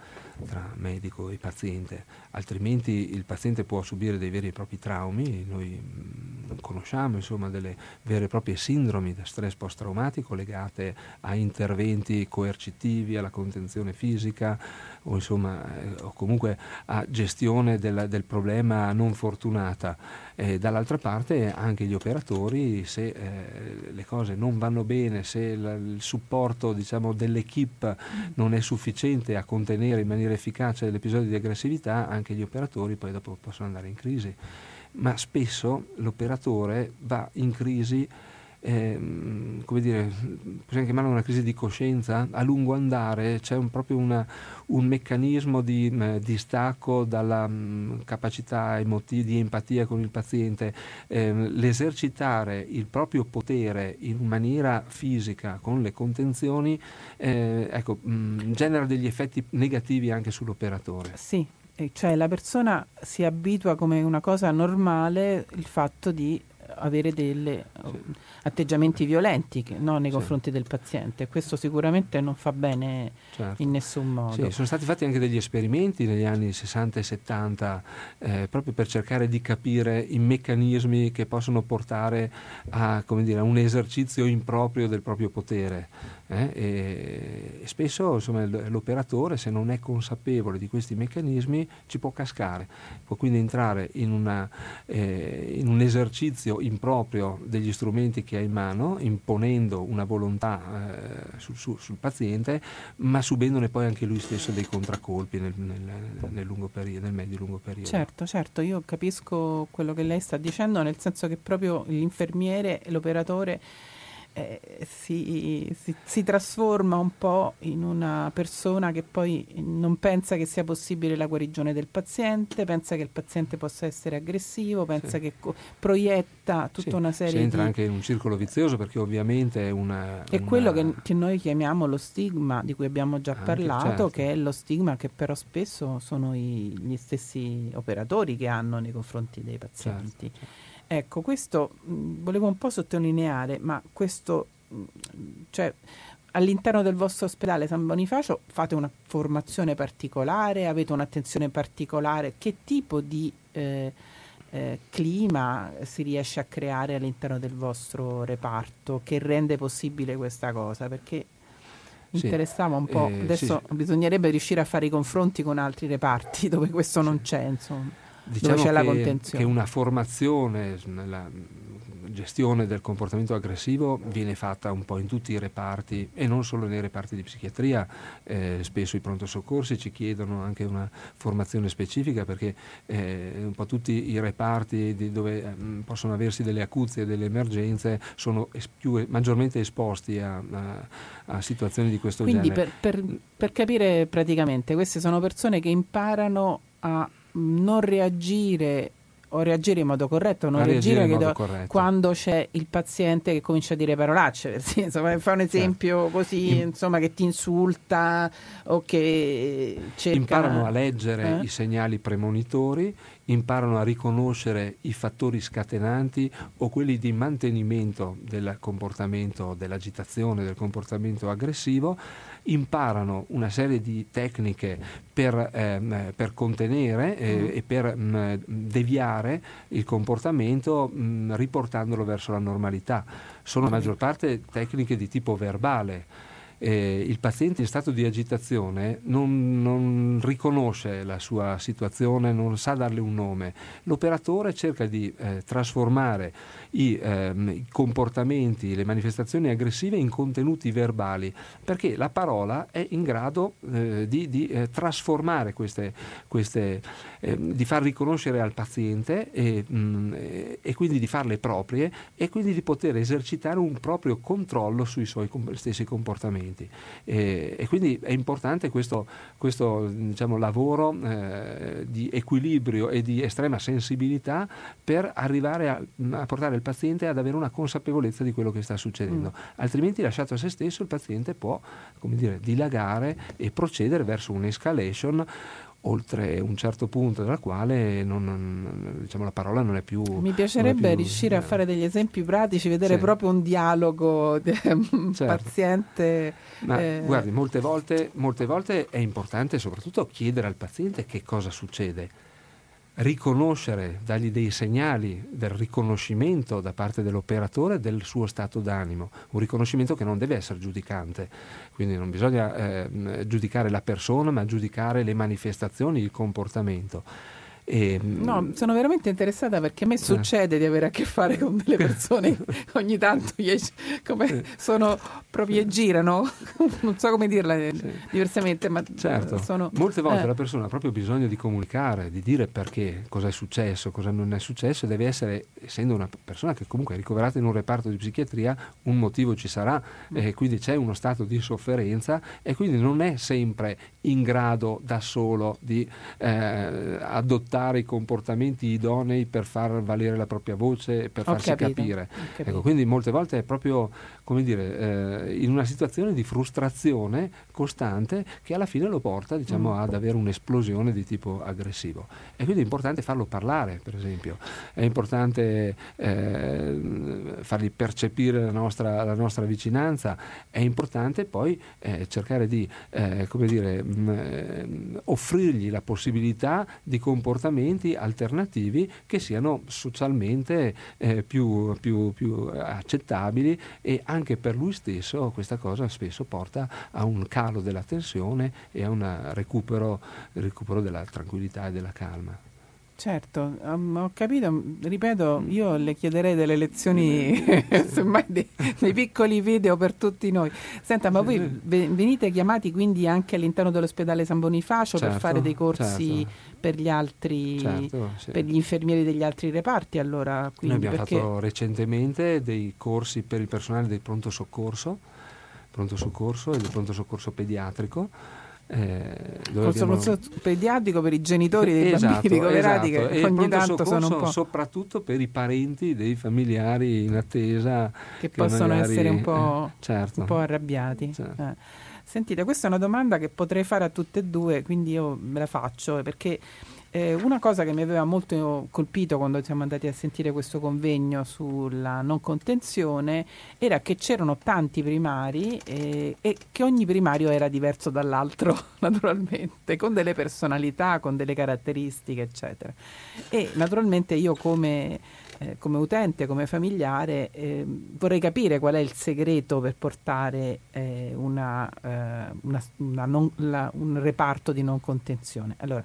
tra medico e paziente, altrimenti il paziente può subire dei veri e propri traumi, noi mm, conosciamo insomma, delle vere e proprie sindromi da stress post-traumatico legate a interventi coercitivi, alla contenzione fisica o, insomma, eh, o comunque a gestione del, del problema non fortunata. E dall'altra parte anche gli operatori, se eh, le cose non vanno bene, se la, il supporto diciamo, dell'equipe non è sufficiente a contenere in maniera efficace l'episodio di aggressività, anche gli operatori poi dopo possono andare in crisi. Ma spesso l'operatore va in crisi eh, come dire, possiamo chiamarla una crisi di coscienza, a lungo andare c'è un, proprio una, un meccanismo di mh, distacco dalla mh, capacità emotiva, di empatia con il paziente, eh, l'esercitare il proprio potere in maniera fisica con le contenzioni eh, ecco, mh, genera degli effetti negativi anche sull'operatore. Sì, cioè la persona si abitua come una cosa normale il fatto di avere degli sì. atteggiamenti violenti no, nei confronti del paziente. Questo sicuramente non fa bene certo. in nessun modo. Sì, sono stati fatti anche degli esperimenti negli anni 60 e 70 eh, proprio per cercare di capire i meccanismi che possono portare a, dire, a un esercizio improprio del proprio potere. Eh? E, spesso insomma, l'operatore, se non è consapevole di questi meccanismi, ci può cascare, può quindi entrare in, una, eh, in un esercizio improprio degli strumenti che ha in mano, imponendo una volontà eh, sul, sul, sul, paziente, ma subendone poi anche lui stesso dei contraccolpi nel, nel, nel, lungo periodo, nel medio-lungo periodo. Certo, certo, io capisco quello che lei sta dicendo, nel senso che proprio l'infermiere l'operatore eh, si, si, si, trasforma un po' in una persona che poi non pensa che sia possibile la guarigione del paziente, pensa che il paziente possa essere aggressivo, pensa sì. che co- proietta tutta sì. una serie si entra di... anche in un circolo vizioso perché ovviamente è una... È una... quello che, che, noi chiamiamo lo stigma di cui abbiamo già anche, parlato, certo. che è lo stigma che però spesso sono i, gli stessi operatori che hanno nei confronti dei pazienti. Certo, certo. Ecco, questo mh, mm, volevo un po' sottolineare, ma questo, mh, mm, cioè, all'interno del vostro ospedale San Bonifacio fate una formazione particolare, avete un'attenzione particolare, che tipo di eh, eh, clima si riesce a creare all'interno del vostro reparto che rende possibile questa cosa? Perché sì. interessava un po', eh, adesso sì. bisognerebbe riuscire a fare i confronti con altri reparti dove questo non c'è, insomma diciamo dove c'è che, la contenzione. Che una formazione nella, gestione del comportamento aggressivo viene fatta un po' in tutti i reparti e non solo nei reparti di psichiatria, eh, spesso i pronto soccorsi ci chiedono anche una formazione specifica perché eh, un po' tutti i reparti dove eh, possono aversi delle acuzie e delle emergenze sono es- più, maggiormente esposti a, a, a, situazioni di questo Quindi genere. Per, per, per capire praticamente, queste sono persone che imparano a non reagire o reagire in modo corretto, non reagire, reagire do, corretto. quando c'è il paziente che comincia a dire parolacce, insomma, fa un esempio così, In, insomma, che ti insulta o che cerca... Imparano a leggere eh? i segnali premonitori, imparano a riconoscere i fattori scatenanti o quelli di mantenimento del comportamento, dell'agitazione, del comportamento aggressivo imparano una serie di tecniche per, ehm, per contenere eh, mm. e per mh, mm, deviare il comportamento mh, mm, riportandolo verso la normalità. Sono la maggior parte tecniche di tipo verbale eh, il paziente in stato di agitazione non, non, riconosce la sua situazione, non sa darle un nome. L'operatore cerca di eh, trasformare i, ehm, i, comportamenti, le manifestazioni aggressive in contenuti verbali, perché la parola è in grado eh, di, di eh, trasformare queste, queste ehm, di far riconoscere al paziente e, mh, mm, e, quindi di farle proprie e quindi di poter esercitare un proprio controllo sui suoi stessi comportamenti. E, e quindi è importante questo, questo diciamo, lavoro eh, di equilibrio e di estrema sensibilità per arrivare a, a, portare il paziente ad avere una consapevolezza di quello che sta succedendo. Mm. Altrimenti lasciato a se stesso il paziente può come dire, dilagare e procedere verso un'escalation oltre un certo punto dalla quale non, non, diciamo, la parola non è più... Mi piacerebbe più, riuscire eh, a fare degli esempi pratici, vedere sì. proprio un dialogo certo. paziente. Ma eh. guardi, molte volte, molte volte è importante soprattutto chiedere al paziente che cosa succede riconoscere, dargli dei segnali del riconoscimento da parte dell'operatore del suo stato d'animo, un riconoscimento che non deve essere giudicante, quindi non bisogna eh, giudicare la persona ma giudicare le manifestazioni, il comportamento. E, no, sono veramente interessata perché a me eh. succede di avere a che fare con delle persone ogni tanto come sono proprio e girano, non so come dirla sì. diversamente, ma certo. sono, molte volte eh. la persona ha proprio bisogno di comunicare, di dire perché, cosa è successo, cosa non è successo e deve essere, essendo una persona che comunque è ricoverata in un reparto di psichiatria, un motivo ci sarà mm. e quindi c'è uno stato di sofferenza e quindi non è sempre in grado da solo di eh, adottare i comportamenti idonei per far valere la propria voce e per Ho farsi capito. capire. Ecco, quindi molte volte è proprio come dire, eh, in una situazione di frustrazione costante che alla fine lo porta diciamo, mm. ad avere un'esplosione di tipo aggressivo. E quindi è importante farlo parlare, per esempio, è importante eh, fargli percepire la nostra, la nostra, vicinanza, è importante poi eh, cercare di eh, come dire, mh, eh, offrirgli la possibilità di comportamenti alternativi che siano socialmente eh, più, più, più, accettabili e anche per lui stesso questa cosa spesso porta a un calo della tensione e a un recupero, recupero della tranquillità e della calma. Certo, um, ho capito, ripeto, io le chiederei delle lezioni, semmai dei, dei, piccoli video per tutti noi. Senta, ma voi venite chiamati quindi anche all'interno dell'ospedale San Bonifacio certo, per fare dei corsi certo. per gli altri, certo, sì. per gli infermieri degli altri reparti? Allora, quindi, Noi abbiamo perché... fatto recentemente dei corsi per il personale del pronto soccorso, pronto soccorso e del pronto soccorso pediatrico eh, Corso abbiamo... pediatrico per i genitori dei esatto, bambini ricoverati esatto. che ogni tanto sono un po'... soprattutto per i parenti dei familiari in attesa che, che possono magari... essere un po', eh, certo. un po arrabbiati certo. eh. sentite questa è una domanda che potrei fare a tutte e due quindi io me la faccio perché eh, una cosa che mi aveva molto colpito quando siamo andati a sentire questo convegno sulla non contenzione era che c'erano tanti primari eh, e che ogni primario era diverso dall'altro, naturalmente, con delle personalità, con delle caratteristiche, eccetera. E naturalmente io come, eh, come utente, come familiare, eh, vorrei capire qual è il segreto per portare eh, una, eh, una, una non, la, un reparto di non contenzione. Allora,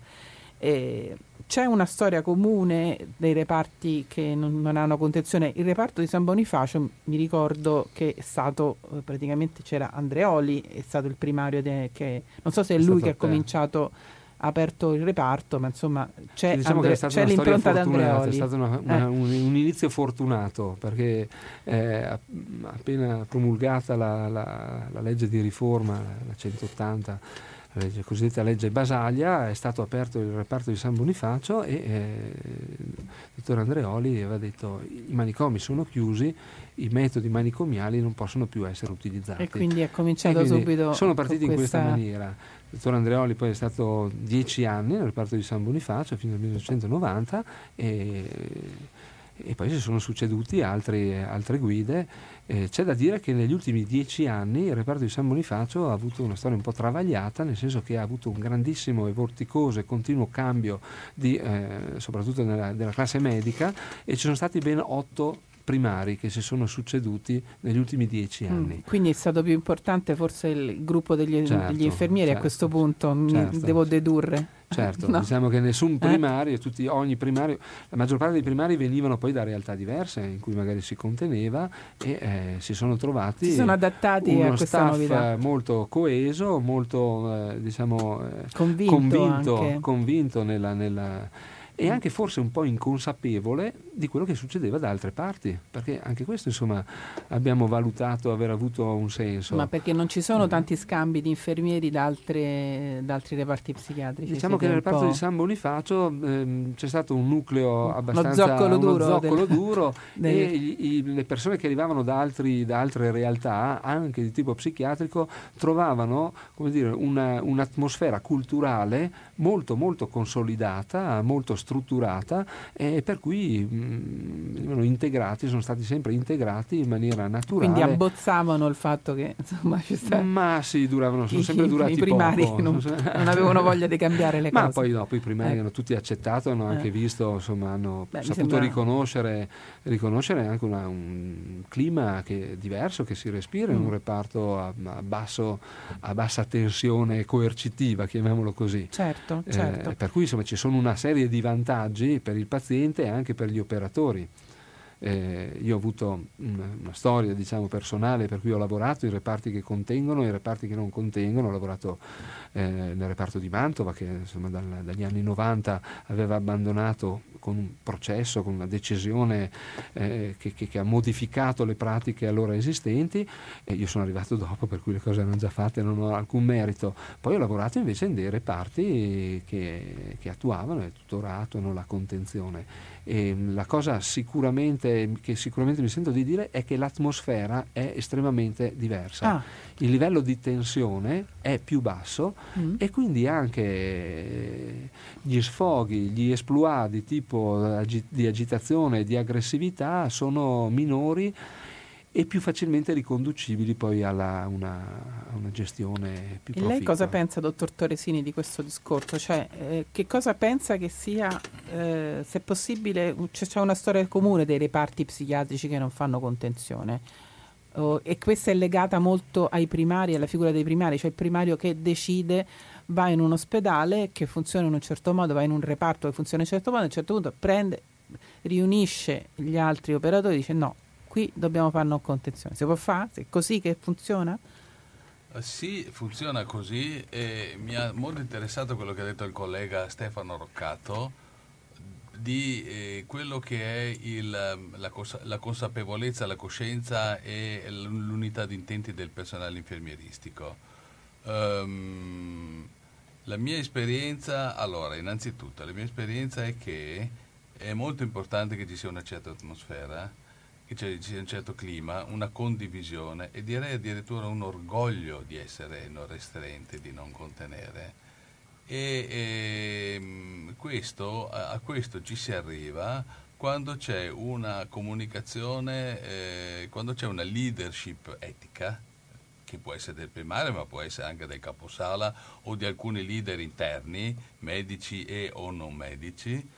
E c'è una storia comune dei reparti che non, non, hanno contenzione. Il reparto di San Bonifacio, mi ricordo che è stato eh, praticamente c'era Andreoli, è stato il primario de, che non so se è, è lui che ha cominciato ha aperto il reparto, ma insomma c'è, diciamo Andre, c'è l'impronta di Andreoli. È stato una, una, eh. un, un, inizio fortunato perché eh, appena promulgata la, la, la legge di riforma, la 180, la legge, cosiddetta legge Basaglia, è stato aperto il reparto di San Bonifacio e eh, il dottor Andreoli aveva detto i manicomi sono chiusi, i metodi manicomiali non possono più essere utilizzati. E quindi è cominciato subito. Sono partiti in questa maniera. Il dottor Andreoli poi è stato dieci anni nel reparto di San Bonifacio fino al 1990 e, e poi si sono succeduti altri, altre guide eh, c'è da dire che negli ultimi dieci anni il reparto di San Bonifacio ha avuto una storia un po' travagliata, nel senso che ha avuto un grandissimo e vorticoso e continuo cambio di, eh, soprattutto nella, della classe medica e ci sono stati ben otto primari che si sono succeduti negli ultimi dieci mm, anni. Mm, quindi è stato più importante forse il gruppo degli, certo, degli infermieri certo, a questo punto, certo. devo dedurre. Certo, no. diciamo che nessun eh? primario, tutti, ogni primario, la maggior parte dei primari venivano poi da realtà diverse in cui magari si conteneva e eh, si sono trovati si sono adattati uno a questa staff novità. molto coeso, molto eh, diciamo, eh, convinto, convinto, convinto nella, nella e anche forse un po' inconsapevole di quello che succedeva da altre parti, perché anche questo insomma abbiamo valutato aver avuto un senso. Ma perché non ci sono mm. tanti scambi di infermieri da, altre, da altri reparti psichiatrici? Diciamo che nel reparto di San Bonifacio ehm, c'è stato un nucleo abbastanza uno zoccolo duro, zoccolo del... duro del... e i, le persone che arrivavano da, altri, da, altre realtà, anche di tipo psichiatrico, trovavano dire, una, un'atmosfera culturale molto molto consolidata, molto strutturata e per cui mh, venivano integrati, sono stati sempre integrati in maniera naturale. Quindi abbozzavano il fatto che insomma ci sta... Ma sì, duravano, sono sempre durati I primari non, non, avevano voglia di cambiare le cose. Ma poi dopo i primari eh. hanno tutti accettato, hanno anche eh. visto, insomma, hanno Beh, saputo sembra... riconoscere, riconoscere, anche una, un clima che è diverso che si respira mm. in un reparto a, a, basso, a bassa tensione coercitiva, chiamiamolo così. Certo, certo. Eh, per cui insomma ci sono una serie di vantaggi per il paziente e anche per gli operatori. Eh, io ho avuto una, una storia diciamo, personale per cui ho lavorato in reparti che contengono e in reparti che non contengono, ho lavorato eh, nel reparto di Mantova che insomma, dal, dagli anni 90 aveva abbandonato con un processo, con una decisione eh, che, che, che, ha modificato le pratiche allora esistenti. E io sono arrivato dopo per cui le cose erano già fatte e non ho alcun merito. Poi ho lavorato invece in dei reparti che, che attuavano il tutorato, non la contenzione. E la cosa sicuramente, che sicuramente mi sento di dire è che l'atmosfera è estremamente diversa. Ah. Il livello di tensione è più basso mm. e quindi anche gli sfoghi, gli esploit di tipo di agitazione di aggressività sono minori e più facilmente riconducibili poi alla una, a una gestione più e lei cosa pensa, dottor Toresini, di questo discorso? Cioè, eh, che cosa pensa che sia, eh, se possibile, c'è, c'è, una storia comune dei reparti psichiatrici che non fanno contenzione? Oh, e questa è legata molto ai primari, alla figura dei primari, cioè il primario che decide va in un ospedale che funziona in un certo modo, va in un reparto che funziona in un certo modo, a un certo punto prende, riunisce gli altri operatori e dice no, qui dobbiamo fare una contenzione. Si può fare? È così che funziona? Uh, sì, funziona così e mi ha molto interessato quello che ha detto il collega Stefano Roccato di eh, quello che è il, la, la, consapevolezza, la coscienza e l'unità di intenti del personale infermieristico. Um, la mia esperienza, allora, innanzitutto, la mia esperienza è che è molto importante che ci sia una certa atmosfera che ci sia un certo clima, una condivisione e direi addirittura un orgoglio di essere non restraente, di non contenere. E, e ehm, questo, a questo ci si arriva quando c'è una comunicazione, eh, quando c'è una leadership etica, che può essere del primario ma può essere anche del caposala o di alcuni leader interni, medici e o non medici,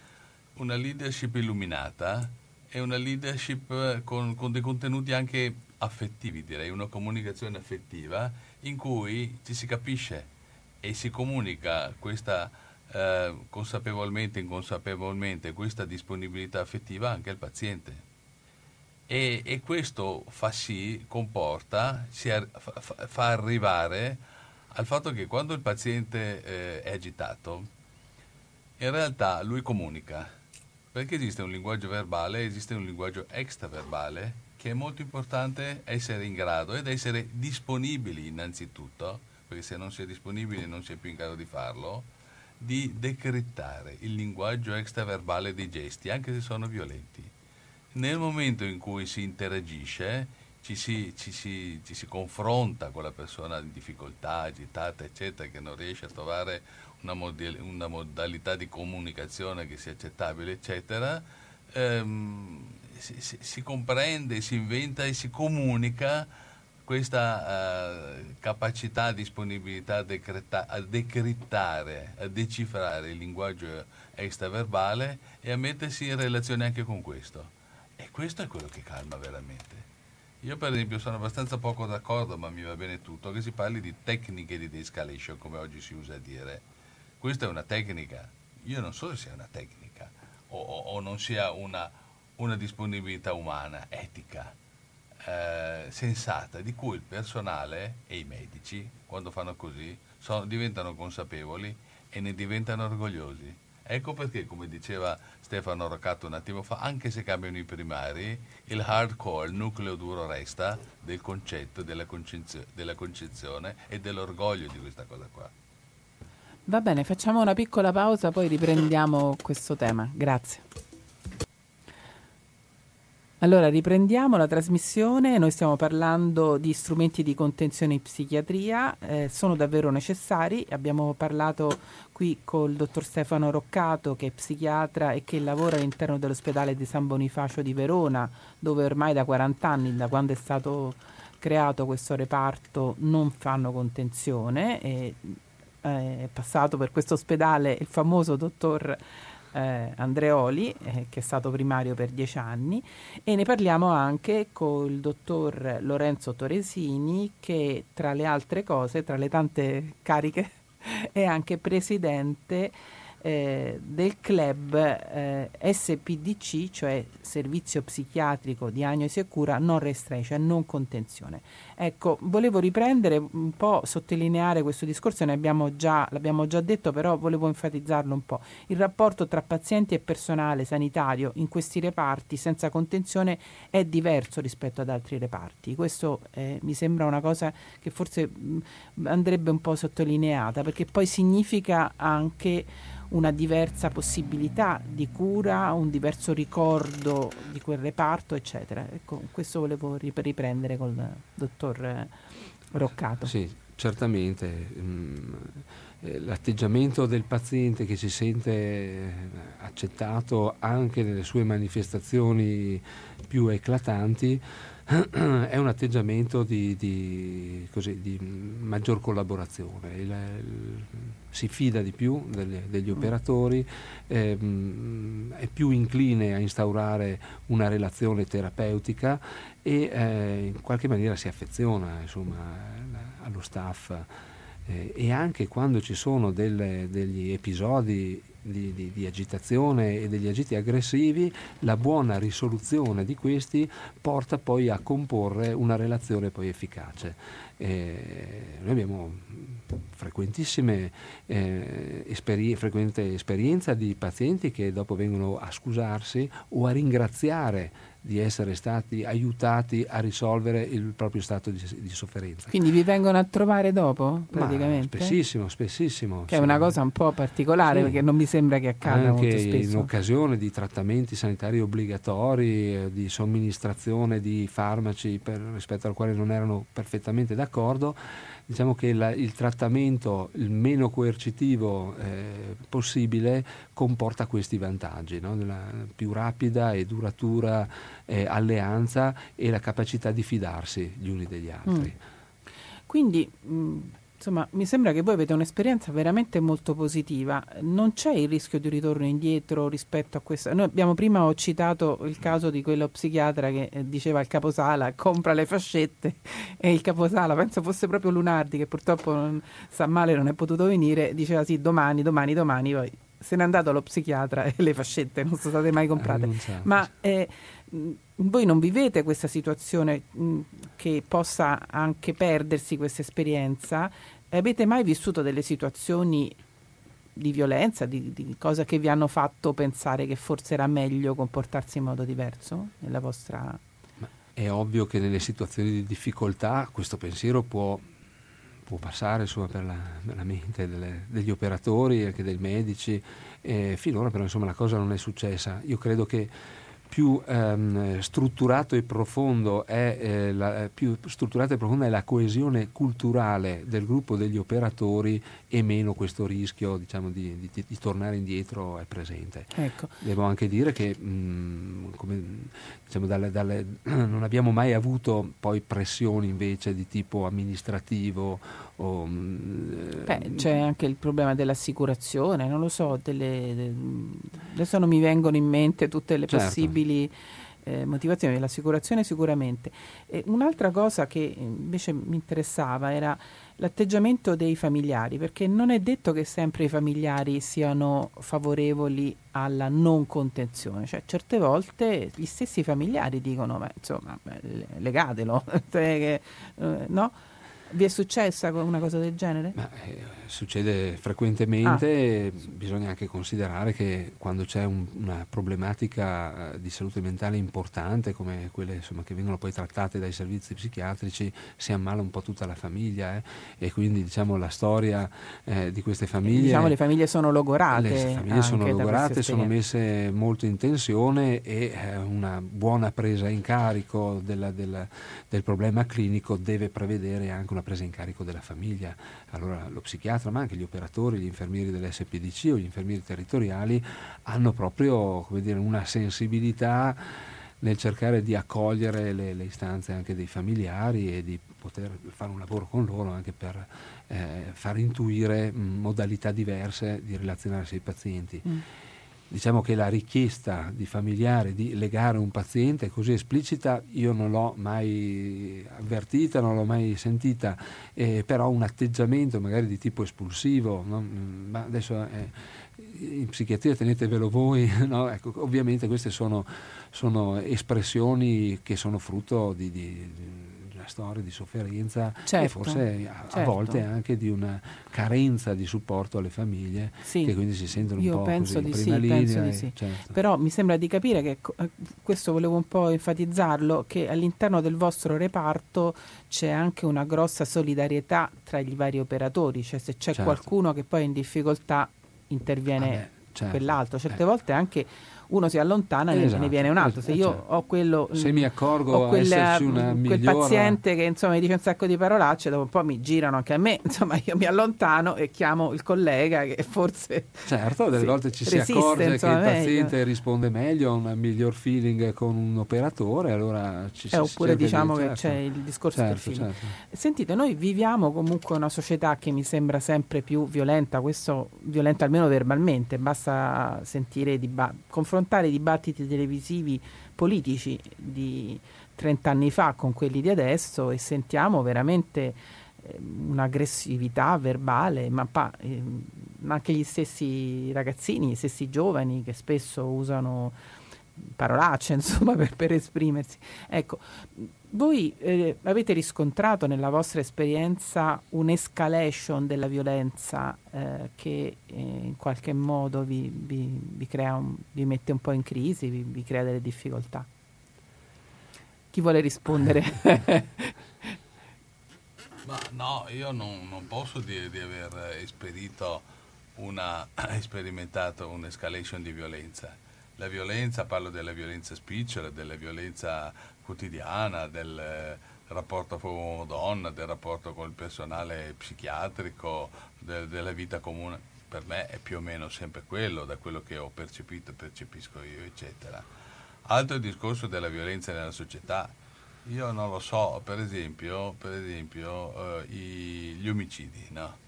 una leadership illuminata è una leadership eh, con, con, dei contenuti anche affettivi, direi, una comunicazione affettiva in cui ci si capisce e si comunica questa eh, consapevolmente inconsapevolmente questa disponibilità affettiva anche al paziente. E, e questo fa sì, comporta, ar- fa, fa, arrivare al fatto che quando il paziente eh, è agitato, in realtà lui comunica, perché esiste un linguaggio verbale, esiste un linguaggio extraverbale che è molto importante essere in grado ed essere disponibili innanzitutto, perché se non si è disponibili non si è più in grado di farlo, di decrittare il linguaggio extraverbale dei gesti, anche se sono violenti. Nel momento in cui si interagisce, ci si, ci, si, ci si, confronta con la persona in difficoltà, agitata, eccetera, che non riesce a trovare una, mod- una modalità di comunicazione che sia accettabile, eccetera, ehm, si, si, si, comprende, si inventa e si comunica questa uh, capacità, disponibilità a, decreta- a decrittare, a decifrare il linguaggio extraverbale e a mettersi in relazione anche con questo. E questo è quello che calma veramente. Io per esempio sono abbastanza poco d'accordo, ma mi va bene tutto, che si parli di tecniche di de-escalation, come oggi si usa a dire. Questa è una tecnica. Io non so se sia una tecnica o, o, o non sia una, una, disponibilità umana, etica, eh, sensata, di cui il personale e i medici, quando fanno così, sono, diventano consapevoli e ne diventano orgogliosi. Ecco perché, come diceva Stefano Roccato un attimo fa, anche se cambiano i primari, il hardcore, il nucleo duro resta del concetto, della, concezio- della concezione e dell'orgoglio di questa cosa qua. Va bene, facciamo una piccola pausa, poi riprendiamo questo tema. Grazie. Allora, riprendiamo la trasmissione, noi stiamo parlando di strumenti di contenzione in psichiatria, eh, sono davvero necessari, abbiamo parlato qui col dottor Stefano Roccato che è psichiatra e che lavora all'interno dell'ospedale di San Bonifacio di Verona, dove ormai da 40 anni, da quando è stato creato questo reparto, non fanno contenzione, e, è passato per questo ospedale il famoso dottor eh, Andreoli, eh, che è stato primario per dieci anni, e ne parliamo anche col dottor Lorenzo Toresini, che tra le altre cose, tra le tante cariche, è anche presidente eh, del club eh, SPDC, cioè Servizio Psichiatrico Diagnosi e Cura Non Restraint, cioè non contenzione. Ecco, volevo riprendere un po', sottolineare questo discorso, abbiamo già, l'abbiamo già detto, però volevo enfatizzarlo un po'. Il rapporto tra pazienti e personale sanitario in questi reparti senza contenzione è diverso rispetto ad altri reparti. Questo eh, mi sembra una cosa che forse mh, andrebbe un po' sottolineata, perché poi significa anche una diversa possibilità di cura, un diverso ricordo di quel reparto, eccetera. Ecco, questo volevo riprendere col dottor Roccato. Sì, certamente. Mm, eh, l'atteggiamento del paziente che si sente eh, accettato anche nelle sue manifestazioni più eclatanti è un atteggiamento di, di, così, di maggior collaborazione, il, il, si fida di più delle, degli mm. operatori, ehm, è più incline a instaurare una relazione terapeutica e eh, in qualche maniera si affeziona insomma, allo staff eh, e anche quando ci sono delle, degli episodi di, di, di, agitazione e degli agiti aggressivi, la buona risoluzione di questi porta poi a comporre una relazione poi efficace. Eh, noi abbiamo frequentissime eh, esperi- frequente esperienza di pazienti che dopo vengono a scusarsi o a ringraziare di essere stati aiutati a risolvere il proprio stato di, di sofferenza. Quindi vi vengono a trovare dopo, praticamente? Ma spessissimo, spessissimo. Che sì. è una cosa un po' particolare sì. perché non mi sembra che accada Anche molto spesso. in occasione di trattamenti sanitari obbligatori, eh, di somministrazione di farmaci per, rispetto al quale non erano perfettamente d'accordo, diciamo che la, il trattamento il meno coercitivo eh, possibile comporta questi vantaggi, no? la più rapida e duratura eh, alleanza e la capacità di fidarsi gli uni degli altri. Mm. Quindi mh, mm, insomma, mi sembra che voi avete un'esperienza veramente molto positiva. Non c'è il rischio di ritorno indietro rispetto a questa. Noi abbiamo prima ho citato il caso di quello psichiatra che eh, diceva al caposala compra le fascette e il caposala, penso fosse proprio Lunardi che purtroppo non, sta male, non è potuto venire, diceva sì, domani, domani, domani, poi se n'è andato allo psichiatra e le fascette non sono state mai comprate. Ma eh, voi non vivete questa situazione mh, che possa anche perdersi questa esperienza? Avete mai vissuto delle situazioni di violenza, di, di cose che vi hanno fatto pensare che forse era meglio comportarsi in modo diverso nella vostra... Ma è ovvio che nelle situazioni di difficoltà questo pensiero può, può passare insomma, per, la, per, la, mente delle, degli operatori anche dei medici. Eh, finora però insomma, la cosa non è successa. Io credo che più ehm, strutturato e profondo è, eh, la, più strutturato e profonda è la coesione culturale del gruppo degli operatori e meno questo rischio diciamo, di, di, di, tornare indietro è presente. Ecco. Devo anche dire che mh, come, diciamo, dalle, dalle, non abbiamo mai avuto poi pressioni invece di tipo amministrativo. O, mh, Beh, c'è anche il problema dell'assicurazione, non lo so, delle, de, adesso non mi vengono in mente tutte le certo. possibili eh, motivazioni, l'assicurazione sicuramente. E un'altra cosa che invece mi interessava era l'atteggiamento dei familiari, perché non è detto che sempre i familiari siano favorevoli alla non contenzione, cioè certe volte gli stessi familiari dicono, ma insomma, legatelo, cioè eh, no? Vi è successa una cosa del genere? Ma, eh, succede frequentemente, ah. bisogna anche considerare che quando c'è un, una problematica eh, di salute mentale importante, come quelle insomma, che vengono poi trattate dai servizi psichiatrici, si ammala un po' tutta la famiglia eh? e quindi diciamo, la storia eh, di queste famiglie... Diciamo le famiglie sono logorate. Le famiglie sono logorate, sono messe molto in tensione e eh, una buona presa in carico della, della, del problema clinico deve prevedere anche una una presa in carico della famiglia. Allora lo psichiatra, ma anche gli operatori, gli infermieri dell'SPDC o gli infermieri territoriali hanno proprio dire, una sensibilità nel cercare di accogliere le, le, istanze anche dei familiari e di poter fare un lavoro con loro anche per eh, far intuire mh, modalità diverse di relazionarsi ai pazienti. Mm diciamo che la richiesta di familiare di legare un paziente così esplicita io non l'ho mai avvertita, non l'ho mai sentita, eh, però un atteggiamento magari di tipo espulsivo, no? ma adesso eh, in psichiatria tenetevelo voi, no? ecco, ovviamente queste sono, sono, espressioni che sono frutto di, di, storia di sofferenza certo, e forse a, certo. a, volte anche di una carenza di supporto alle famiglie sì. che quindi si sentono un Io po' penso così, di sì, penso di sì. Certo. Però mi sembra di capire che eh, questo volevo un po' enfatizzarlo che all'interno del vostro reparto c'è anche una grossa solidarietà tra i vari operatori, cioè se c'è certo. qualcuno che poi è in difficoltà interviene ah beh, certo. quell'altro, certe eh. volte anche uno si allontana e esatto. ne viene un altro. Se io certo. ho quello. Se mi accorgo ho quella, una quel paziente che insomma mi dice un sacco di parolacce, dopo un po' mi girano anche a me. Insomma, io mi allontano e chiamo il collega che forse. Certo, delle volte ci si accorge insomma, che il paziente meglio. risponde meglio, ha un miglior feeling con un operatore, allora ci si eh, Oppure diciamo di, certo. che c'è il discorso certo, del film. Certo. Sentite, noi viviamo comunque una società che mi sembra sempre più violenta, questo violenta almeno verbalmente, basta sentire dibattiti confrontare i dibattiti televisivi politici di 30 anni fa con quelli di adesso e sentiamo veramente eh, un'aggressività verbale, ma pa, eh, anche gli stessi ragazzini, gli stessi giovani che spesso usano parolacce insomma per, per esprimersi. Ecco, voi eh, avete riscontrato nella vostra esperienza un'escalation della violenza eh, che eh, in qualche modo vi, vi, vi, un, vi, mette un po' in crisi, vi, crea delle difficoltà? Chi vuole rispondere? Ma no, io non, non posso dire di aver esperito una, sperimentato un'escalation di violenza. La violenza, parlo della violenza spicciola, della violenza quotidiana, del eh, rapporto uomo-donna, del rapporto con il personale psichiatrico, de, della vita comune, per me è più o meno sempre quello, da quello che ho percepito, percepisco io, eccetera. Altro discorso della violenza nella società. Io non lo so, per esempio, per esempio uh, i, gli omicidi, no?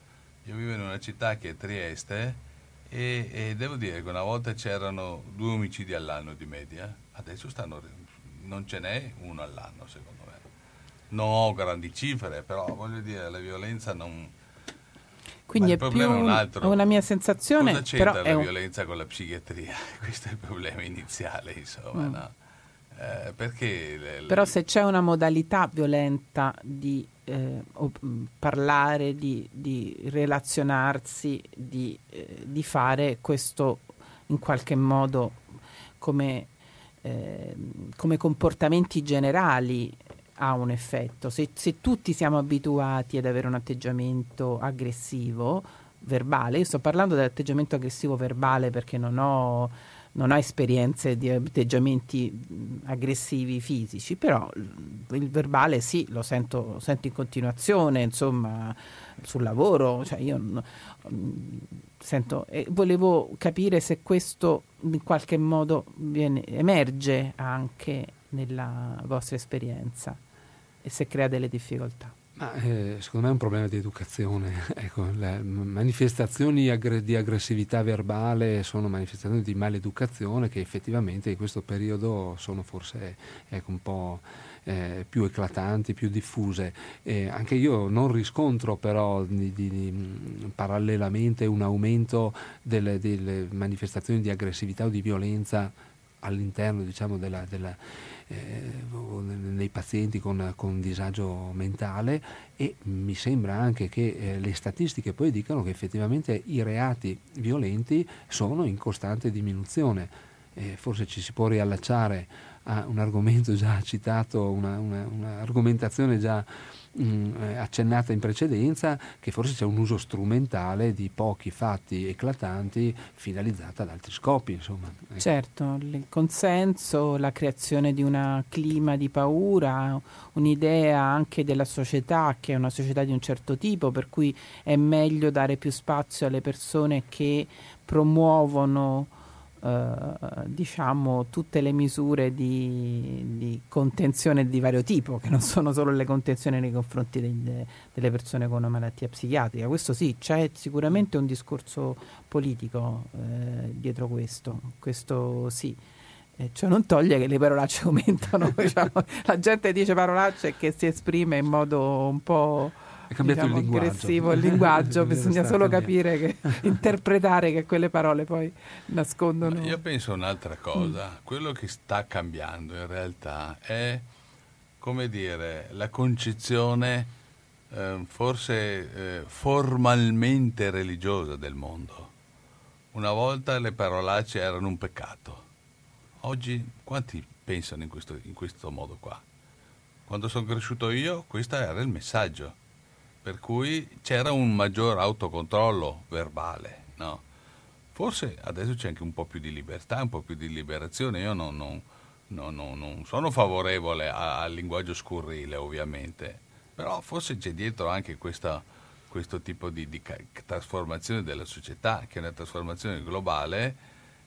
Io vivo in una città che è Trieste e, e, devo dire che una volta c'erano due omicidi all'anno di media, adesso stanno, non ce n'è uno all'anno secondo me. Non ho grandi cifre, però voglio dire, la violenza non... Quindi è più è un altro. una mia sensazione... Cosa c'entra la un... violenza con la psichiatria? Questo è il problema iniziale, insomma, mm. no? Eh, perché le, le... Però se c'è una modalità violenta di eh, mm, parlare, di, di, relazionarsi, di, eh, di, fare questo in qualche modo come, ehm, come comportamenti generali ha un effetto. Se, se, tutti siamo abituati ad avere un atteggiamento aggressivo, verbale, io sto parlando dell'atteggiamento aggressivo verbale perché non ho non ha esperienze di atteggiamenti aggressivi fisici, però il verbale sì, lo sento, sento in continuazione, insomma, sul lavoro, cioè io sento, e volevo capire se questo in qualche modo viene, emerge anche nella vostra esperienza e se crea delle difficoltà. Ma, eh, secondo me è un problema di educazione. ecco, le manifestazioni aggr- di aggressività verbale sono manifestazioni di maleducazione che effettivamente in questo periodo sono forse ecco, un po' eh, più eclatanti, più diffuse. Eh, anche io non riscontro però di, di, di, parallelamente un aumento delle, delle, manifestazioni di aggressività o di violenza all'interno diciamo, della, della nei pazienti con, con, disagio mentale e mi sembra anche che eh, le statistiche poi dicano che effettivamente i reati violenti sono in costante diminuzione. Eh, forse ci si può riallacciare a un argomento già citato, una, una, un'argomentazione già mh, mm, eh, accennata in precedenza, che forse c'è un uso strumentale di pochi fatti eclatanti finalizzata ad altri scopi. Insomma. Ecco. Certo, il consenso, la creazione di un clima di paura, un'idea anche della società che è una società di un certo tipo, per cui è meglio dare più spazio alle persone che promuovono eh, diciamo tutte le misure di, di, contenzione di vario tipo, che non sono solo le contenzioni nei confronti delle, delle persone con una malattia psichiatrica. Questo sì, c'è sicuramente un discorso politico eh, dietro questo, questo sì. Eh, cioè non toglie che le parolacce aumentano, diciamo. la gente dice parolacce e che si esprime in modo un po' È cambiato diciamo, il linguaggio. aggressivo il linguaggio, bisogna solo capire, che, interpretare che quelle parole poi nascondono. Ma io penso un'altra cosa, mm. quello che sta cambiando in realtà è, come dire, la concezione eh, forse eh, formalmente religiosa del mondo. Una volta le parolacce erano un peccato, oggi quanti pensano in questo, in questo modo qua? Quando sono cresciuto io, questo era il messaggio per cui c'era un maggior autocontrollo verbale. No? Forse adesso c'è anche un po' più di libertà, un po' più di liberazione. Io non, non, non, non sono favorevole al linguaggio scurrile, ovviamente, però forse c'è dietro anche questa, questo tipo di, di trasformazione della società, che è una trasformazione globale,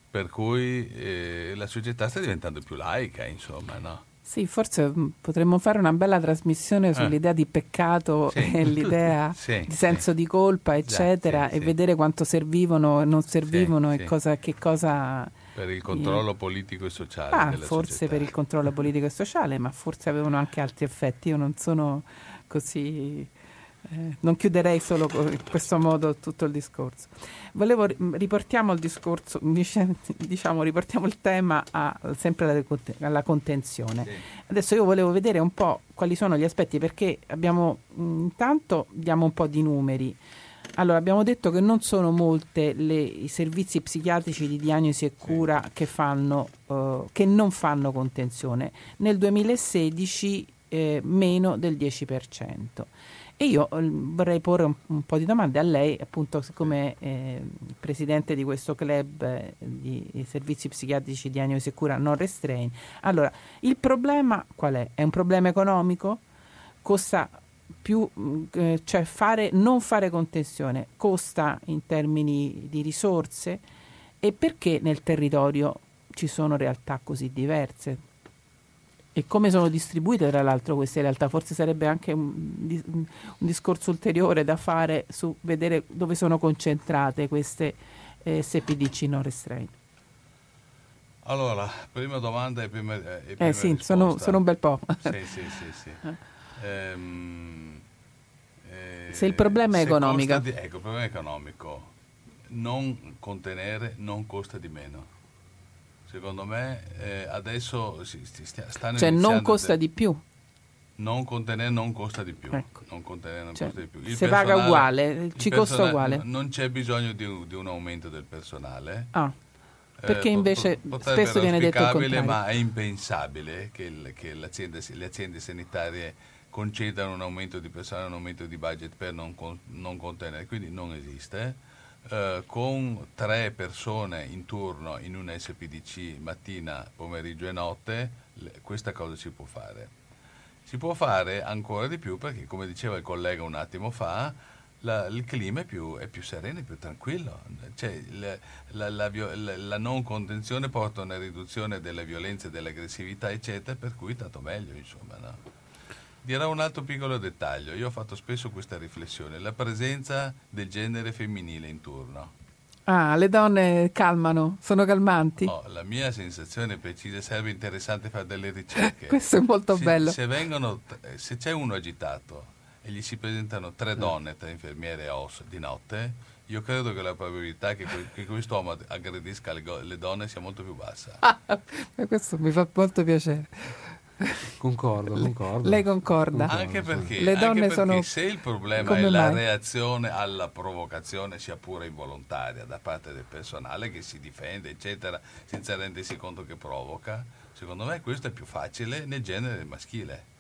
per cui eh, la società sta diventando più laica, insomma, no? Sì, forse mm, potremmo fare una bella trasmissione eh. sull'idea di peccato sì. e l'idea sì, di senso sì. di colpa, eccetera, e vedere quanto servivano e non servivano e cosa, che cosa... Per il controllo politico e sociale. Ah, forse società. per il controllo politico e sociale, ma forse avevano anche altri effetti. Io non sono così eh, non chiuderei solo in questo modo tutto il discorso. Volevo, riportiamo il discorso, diciamo, riportiamo il tema a, sempre alla, contenzione. Adesso io volevo vedere un po' quali sono gli aspetti, perché abbiamo, intanto diamo un po' di numeri. Allora, abbiamo detto che non sono molte le, i servizi psichiatrici di diagnosi e cura sì. che, fanno, uh, che non fanno contenzione. Nel 2016 eh, meno del 10%. E io eh, vorrei porre un, un, po' di domande a lei, appunto, come eh, presidente di questo club eh, di servizi psichiatrici di diagnosi e cura non restrain. Allora, il problema qual è? È un problema economico? Costa più, mm, eh, cioè fare, non fare contenzione costa in termini di risorse e perché nel territorio ci sono realtà così diverse? E come sono distribuite tra l'altro queste realtà? Forse sarebbe anche un, un discorso ulteriore da fare su vedere dove sono concentrate queste eh, SPDC non restraint. Allora, prima domanda e prima, e eh, prima eh sì, sono, sono, un bel po'. sì, sì, sì. sì. Ehm, eh, se il problema è economico. Di, ecco, il problema è economico. Non contenere non costa di meno. Secondo me eh, adesso si, si stanno Cioè non costa di più? Non contenere non costa di più. Ecco. Non contenere non cioè, costa di più. Il se paga uguale, ci costa uguale. Non c'è bisogno di un, di un aumento del personale. Ah, perché eh, invece spesso viene detto il contrario. ma è impensabile che, il, che le aziende sanitarie concedano un aumento di personale, un aumento di budget per non, non contenere, quindi non esiste eh, con tre persone in turno in un SPDC mattina, pomeriggio e notte, le, questa cosa si può fare. Si può fare ancora di più perché, come diceva il collega un attimo fa, la, il clima è più, è più, sereno, è più tranquillo. Cioè, la, la, la, non contenzione porta a una riduzione delle violenze, dell'aggressività, eccetera, per cui tanto meglio, insomma. No? Dirò un altro piccolo dettaglio, io ho fatto spesso questa riflessione, la presenza del genere femminile in turno. Ah, le donne calmano, sono calmanti? Oh, la mia sensazione precisa, sarebbe interessante fare delle ricerche. Questo è molto se, bello. Se, vengono, se, c'è uno agitato e gli si presentano tre mm. donne, tre infermiere OS di notte, io credo che la probabilità che, che quest'uomo aggredisca le, le, donne sia molto più bassa. Ah, questo mi fa molto piacere. Concordo, concordo. Lei concorda. Anche perché, Le donne anche perché sono se il problema è la mai? reazione alla provocazione, sia pure involontaria, da parte del personale che si difende, eccetera, senza rendersi conto che provoca, secondo me questo è più facile nel genere maschile.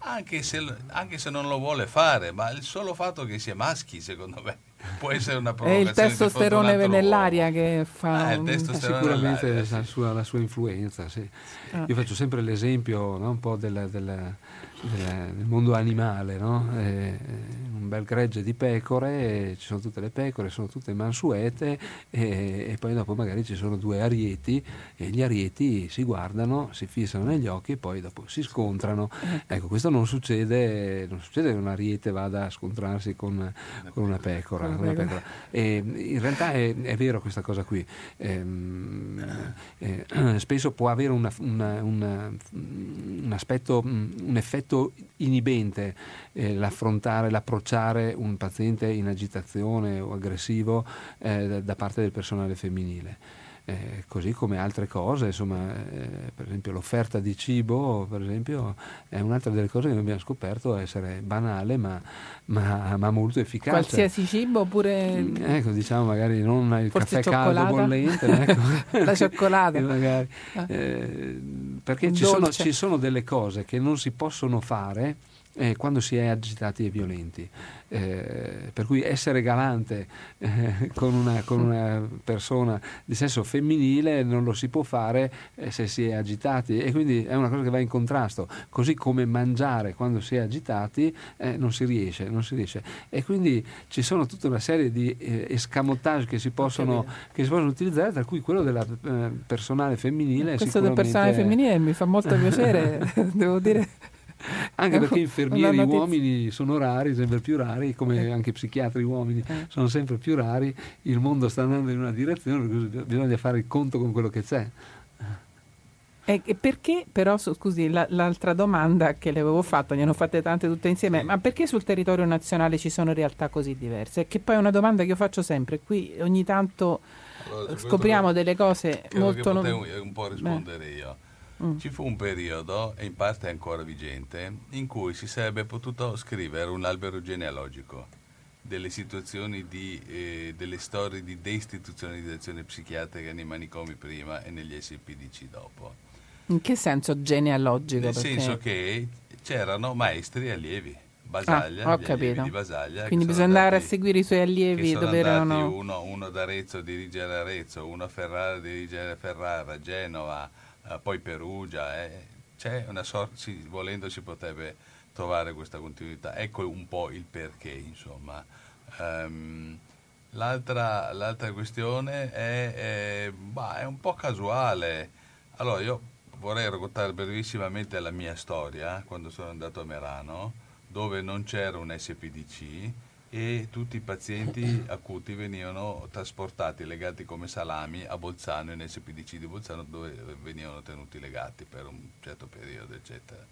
Anche se, anche se non lo vuole fare, ma il solo fatto che sia maschi, secondo me, può essere una provocazione. È il testosterone nell'aria che fa... Eh, un... Sicuramente la sua, la sua influenza, sì. ah. Io faccio sempre l'esempio no, un po' del, del, del, del mondo animale, no? eh, un bel gregge di pecore, ci sono tutte le pecore, sono tutte mansuete e, e, poi dopo magari ci sono due arieti e gli arieti si guardano, si fissano negli occhi e poi dopo si scontrano. Ecco, ecco questo non succede, non succede che un ariete vada a scontrarsi con, con una pecora. Una pecora. E in realtà è, è, vero questa cosa qui. Eh, eh, spesso può avere una, una, una, un aspetto, un effetto inibente eh, l'affrontare, l'approcciare un paziente in agitazione o aggressivo eh, da parte del personale femminile. Eh, così come altre cose, insomma, eh, per esempio l'offerta di cibo, per esempio, è un'altra delle cose che abbiamo scoperto essere banale ma, ma, ma molto efficace. Qualsiasi cibo oppure... Mm, ecco, diciamo magari non il caffè cioccolata. caldo bollente, ecco. la cioccolata. magari, ah. eh, perché ci sono, ci sono delle cose che non si possono fare eh, quando si è agitati e violenti. Eh, per cui essere galante eh, con, una, con, una, persona di sesso femminile non lo si può fare eh, se si è agitati e quindi è una cosa che va in contrasto, così come mangiare quando si è agitati eh, non si riesce, non si riesce. E quindi ci sono tutta una serie di eh, escamotage che si, possono, che si possono utilizzare, tra cui quello del personale femminile. Questo del personale femminile mi fa molto piacere, devo dire anche perché infermieri uomini sono rari, sempre più rari, come anche psichiatri uomini eh. sono sempre più rari, il mondo sta andando in una direzione, bisogna fare il conto con quello che c'è. E perché però, scusi, la, l'altra domanda che le avevo fatto, ne hanno fatte tante tutte insieme, ma perché sul territorio nazionale ci sono realtà così diverse? Che poi è una domanda che io faccio sempre, qui ogni tanto allora, scopriamo delle cose molto... Che non... un po' rispondere Beh. io. Mm. Ci fu un periodo, e in parte è ancora vigente, in cui si sarebbe potuto scrivere un albero genealogico delle situazioni di, eh, delle storie di deistituzionalizzazione psichiatrica nei manicomi prima e negli SPDC dopo. In che senso genealogico? Nel perché... senso che c'erano maestri e allievi. Basaglia, ah, capito. di Basaglia. Quindi bisogna andare a seguire i suoi allievi dove erano. Uno, uno ad Arezzo dirigere Arezzo, uno a Ferrara dirigere Ferrara, Genova, poi Perugia, eh, c'è una sorta, sì, volendo si potrebbe trovare questa continuità. Ecco un po' il perché, insomma. Um, l'altra, l'altra, questione è, è, bah, è, un po' casuale. Allora, io vorrei raccontare brevissimamente la mia storia quando sono andato a Merano, dove non c'era un SPDC e tutti i pazienti acuti venivano trasportati, legati come salami a Bolzano, in SPDC di Bolzano, dove venivano tenuti legati per un certo periodo, eccetera.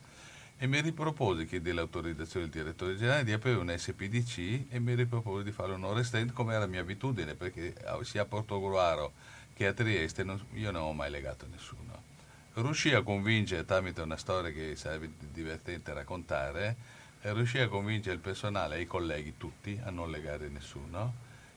E mi ripropose, chiede l'autorizzazione del direttore generale, di aprire un SPDC e mi ripropose di fare un restraint come era mia abitudine, perché sia a Portogruaro che a Trieste non, io non ho mai legato nessuno. Riuscì a convincere, tramite una storia che sarebbe divertente raccontare, riuscì a convincere il personale e i colleghi tutti a non legare nessuno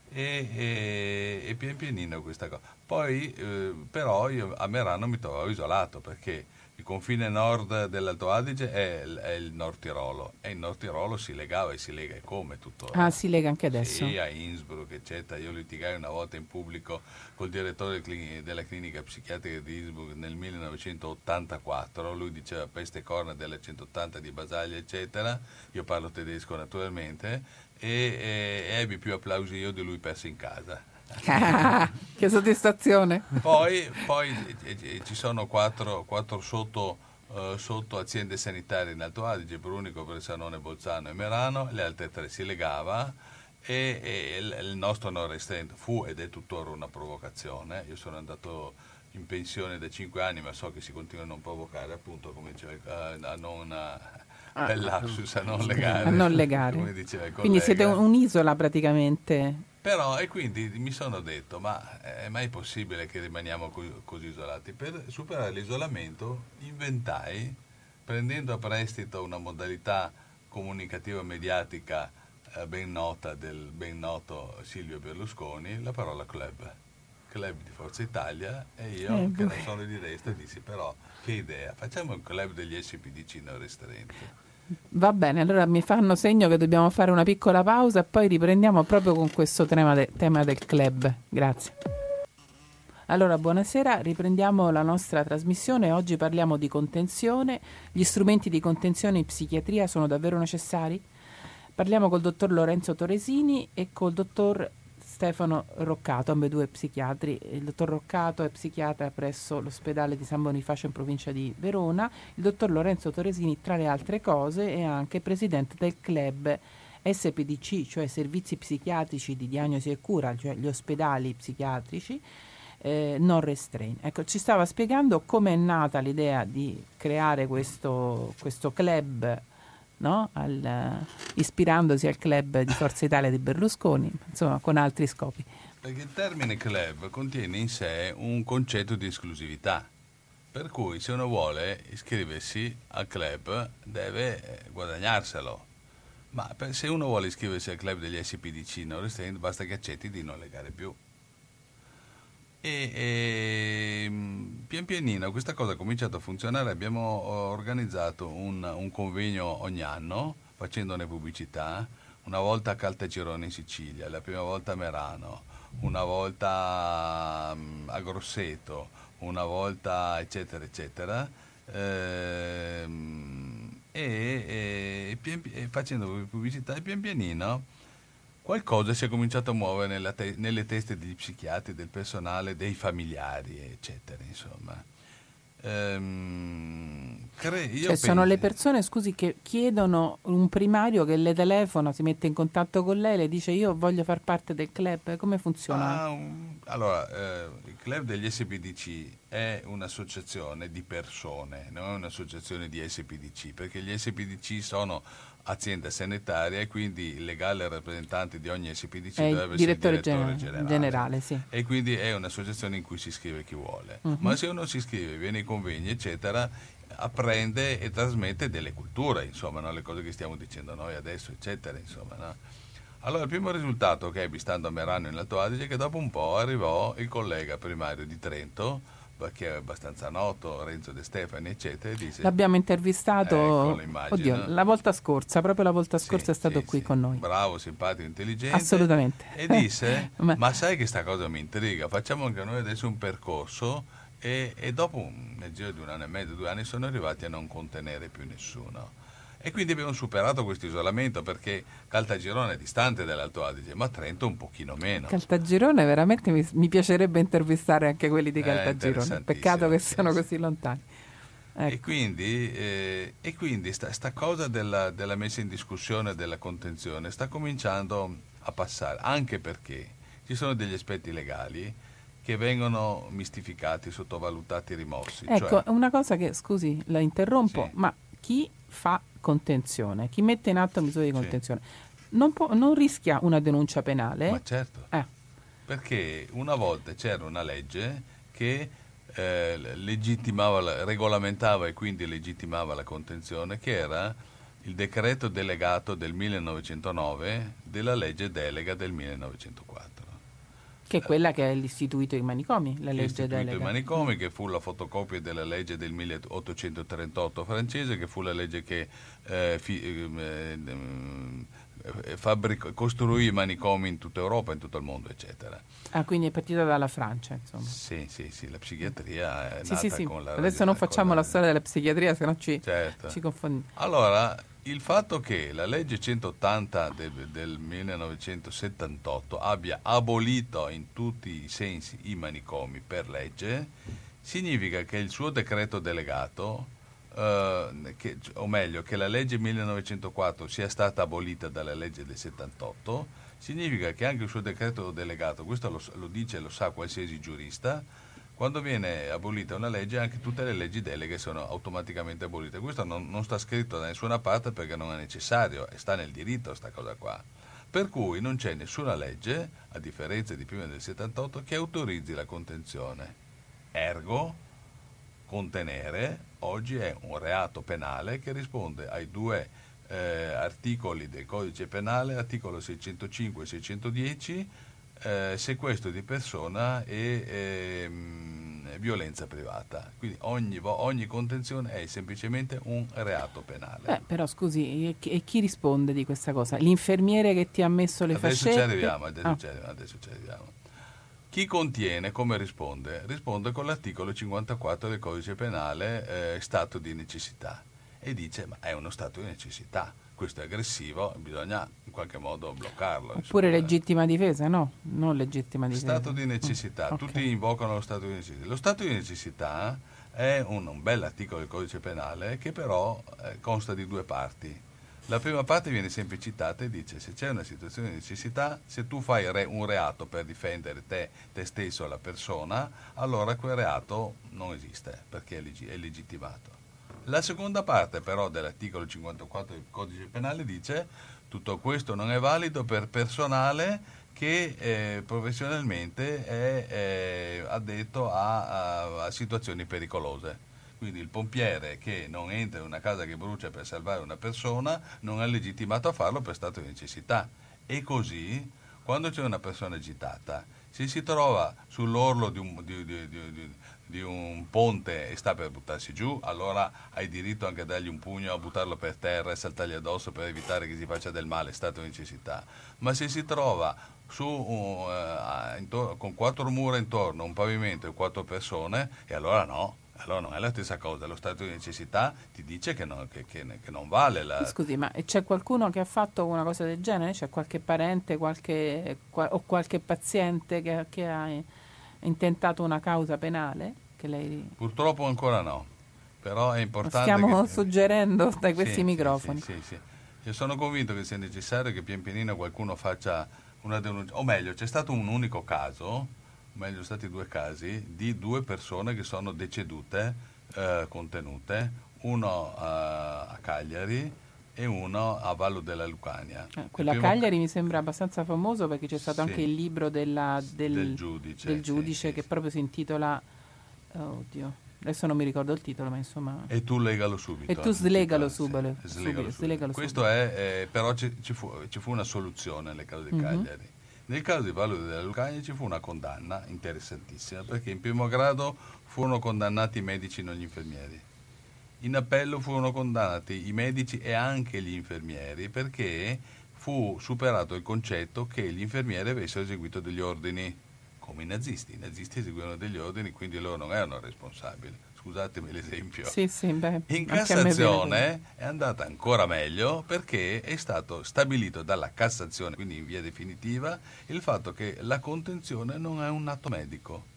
e, e, e pian pianino questa cosa. Poi eh, però io a Merano mi trovavo isolato perché confine nord dell'Alto Adige è, è, il Nord Tirolo e in Nord Tirolo si legava e si lega e come tuttora. Ah, si lega anche adesso? Sì, a Innsbruck, eccetera. Io litigai una volta in pubblico col direttore della clinica psichiatrica di Innsbruck nel 1984. Lui diceva peste corna della 180 di Basaglia, eccetera. Io parlo tedesco naturalmente e, e ebbi più applausi io di lui perso in casa. che soddisfazione. Poi, poi eh, eh, ci sono quattro, quattro sotto, eh, sotto, aziende sanitarie in Alto Adige, Brunico, Bressanone, Bolzano e Merano, le altre tre si legava e, e il, il nostro non restante fu ed è tuttora una provocazione. Io sono andato in pensione da cinque anni, ma so che si continua a non provocare, appunto, come diceva, a non... A, ah, lapsus, a non legare. A non legare. Quindi siete un'isola praticamente. Però, e quindi mi sono detto, ma è mai possibile che rimaniamo co- così isolati? Per superare l'isolamento inventai, prendendo a prestito una modalità comunicativa mediatica eh, ben nota del ben noto Silvio Berlusconi, la parola club. Club di Forza Italia e io, eh, che non sono di destra, dissi però che idea, facciamo un club degli SPDC non restretti Va bene, allora mi fanno segno che dobbiamo fare una piccola pausa e poi riprendiamo proprio con questo tema, de- tema del club. Grazie. Allora, buonasera, riprendiamo la nostra trasmissione. Oggi parliamo di contenzione. Gli strumenti di contenzione in psichiatria sono davvero necessari? Parliamo col dottor Lorenzo Toresini e col dottor Stefano Roccato, ambedue psichiatri. Il dottor Roccato è psichiatra presso l'ospedale di San Bonifacio in provincia di Verona. Il dottor Lorenzo Toresini, tra le altre cose, è anche presidente del club SPDC, cioè Servizi Psichiatrici di Diagnosi e Cura, cioè gli ospedali psichiatrici. Eh, non restrain. Ecco, ci stava spiegando come è nata l'idea di creare questo, questo club no? al, ispirandosi al club di Forza Italia di Berlusconi, insomma con altri scopi. Perché il termine club contiene in sé un concetto di esclusività, per cui se uno vuole iscriversi al club deve eh, guadagnarselo. Ma se uno vuole iscriversi al club degli SPDC non restrained basta che accetti di non legare più. E, e, pian pianino questa cosa ha cominciato a funzionare, abbiamo organizzato un, un convegno ogni anno facendone pubblicità, una volta a Caltagirone in Sicilia, la prima volta a Merano, una volta um, a Grosseto, una volta eccetera eccetera. Ehm, e, e, e, facendo pubblicità e pian pianino qualcosa si è cominciato a muovere te- nelle teste degli psichiatri, del personale, dei familiari, eccetera, insomma. Ehm, cre- cioè, sono le persone, scusi, che chiedono un primario che le telefona, si mette in contatto con lei, le dice io voglio far parte del club, come funziona? Ah, un, allora, eh, il club degli SPDC è un'associazione di persone, non è un'associazione di SPDC, perché gli SPDC sono azienda sanitaria e quindi il legale rappresentante di ogni SPDC è deve direttore essere il direttore generale. generale sì. E quindi è un'associazione in cui si iscrive chi vuole. Uh-huh. Ma se uno si iscrive, viene ai convegni, eccetera, apprende e trasmette delle culture, insomma, no? le cose che stiamo dicendo noi adesso, eccetera, insomma, no? Allora, il primo risultato che ebbi stando a Merano in Alto Adige è che dopo un po' arrivò il collega primario di Trento, che è abbastanza noto, Renzo De Stefani, eccetera. Dice, L'abbiamo intervistato ecco, oddio, la volta scorsa, proprio la volta scorsa sì, è stato sì, qui sì. con noi. Bravo, simpatico, intelligente. Assolutamente. E disse, ma, ma sai che sta cosa mi intriga, facciamo anche noi adesso un percorso e, e dopo, nel giro di un anno e mezzo, due anni, sono arrivati a non contenere più nessuno. E quindi abbiamo superato questo isolamento perché Caltagirone è distante dall'Alto Adige, ma Trento un pochino meno. Caltagirone veramente mi, mi piacerebbe intervistare anche quelli di Caltagirone. Peccato che siano così lontani. Ecco. E quindi, eh, e quindi sta, sta cosa della, della, messa in discussione della contenzione sta cominciando a passare, anche perché ci sono degli aspetti legali che vengono mistificati, sottovalutati, rimossi. Ecco, cioè... una cosa che, scusi, la interrompo, sì. ma chi fa contenzione, chi mette in atto misure di contenzione, sì. non, può, non, rischia una denuncia penale? Ma certo, eh. perché una volta c'era una legge che eh, legittimava, regolamentava e quindi legittimava la contenzione, che era il decreto delegato del 1909 della legge delega del 1904. Che è quella che ha istituito i manicomi, la legge delega. i manicomi, che fu la fotocopia della legge del 1838 francese, che fu la legge che eh, fi, eh, eh, fabbric- costruì i manicomi in tutta Europa, in tutto il mondo, eccetera. Ah, quindi è partita dalla Francia, insomma. Sì, sì, sì, la psichiatria è sì, sì, sì. con la... Adesso non facciamo la... la storia della psichiatria, se no ci, certo. ci confondiamo. Allora, il fatto che la legge 180 del, del, 1978 abbia abolito in tutti i sensi i manicomi per legge significa che il suo decreto delegato, eh, che, o meglio, che la legge 1904 sia stata abolita dalla legge del 78, significa che anche il suo decreto delegato, questo lo, lo dice e lo sa qualsiasi giurista, quando viene abolita una legge anche tutte le leggi deleghe sono automaticamente abolite. Questo non, non sta scritto da nessuna parte perché non è necessario, sta nel diritto questa cosa qua. Per cui non c'è nessuna legge, a differenza di prima del 78, che autorizzi la contenzione. Ergo, contenere oggi è un reato penale che risponde ai due eh, articoli del codice penale, articolo 605 e 610, eh, sequestro di persona e eh, violenza privata. Quindi ogni, ogni, contenzione è semplicemente un reato penale. Beh, però scusi, e chi risponde di questa cosa? L'infermiere che ti ha messo le adesso fascette? Ci arriviamo, adesso, ah. ci arriviamo, adesso ci arriviamo. Chi contiene, come risponde? Risponde con l'articolo 54 del codice penale, eh, stato di necessità, e dice ma è uno stato di necessità questo è aggressivo, bisogna in qualche modo bloccarlo. Oppure insomma. legittima difesa, no? Non legittima difesa. Stato di necessità, mm. okay. tutti invocano lo stato di necessità. Lo stato di necessità è un, un bel articolo del codice penale che però eh, consta di due parti. La prima parte viene sempre citata e dice se c'è una situazione di necessità, se tu fai re, un reato per difendere te, te stesso e la persona, allora quel reato non esiste perché è, leg- è legittimato. La seconda parte però dell'articolo 54 del codice penale dice tutto questo non è valido per personale che eh, professionalmente è eh, addetto a, a, a, situazioni pericolose. Quindi il pompiere che non entra in una casa che brucia per salvare una persona non è legittimato a farlo per stato di necessità. E così, quando c'è una persona agitata, se si trova sull'orlo di un, di, di, di, di un ponte e sta per buttarsi giù, allora hai diritto anche a dargli un pugno, a buttarlo per terra e saltargli addosso per evitare che si faccia del male, è stata necessità. Ma se si trova su, uh, intorno, con quattro mura intorno, un pavimento e quattro persone, e allora no. Allora non è la stessa cosa, lo stato di necessità ti dice che, no, che, che, che non vale la... Scusi, ma c'è qualcuno che ha fatto una cosa del genere? C'è qualche parente qualche, o qualche paziente che ha intentato una causa penale? Lei... Purtroppo ancora no, però è importante... Stiamo che... suggerendo da questi sì, microfoni. Sì, sì, Io sono convinto che sia necessario che pian pianino qualcuno faccia una denuncia, o meglio, c'è stato un unico caso, o meglio, stati due casi, di due persone che sono decedute, eh, contenute, uno eh, a Cagliari e uno a Vallo della Lucania. Eh, quello a Cagliari ca- mi sembra abbastanza famoso perché c'è stato sì, anche il libro della, del, del, giudice, del giudice sì, che sì, proprio si intitola... Oddio, adesso non mi ricordo il titolo, ma insomma... E tu legalo subito. E tu slegalo subito. Slegalo subito. Questo è, eh, però ci, ci, fu, ci, fu, una soluzione nel caso di mm-hmm. Cagliari. Nel caso di Vallo della Lucania ci fu una condanna interessantissima perché in primo grado furono condannati i medici, non gli infermieri in appello furono condannati i medici e anche gli infermieri perché fu superato il concetto che gli infermieri avessero eseguito degli ordini, come i nazisti. I nazisti eseguivano degli ordini, quindi loro non erano responsabili. Scusatemi l'esempio. Sì, sì, beh, in Cassazione è andata ancora meglio perché è stato stabilito dalla Cassazione, quindi in via definitiva, il fatto che la contenzione non è un atto medico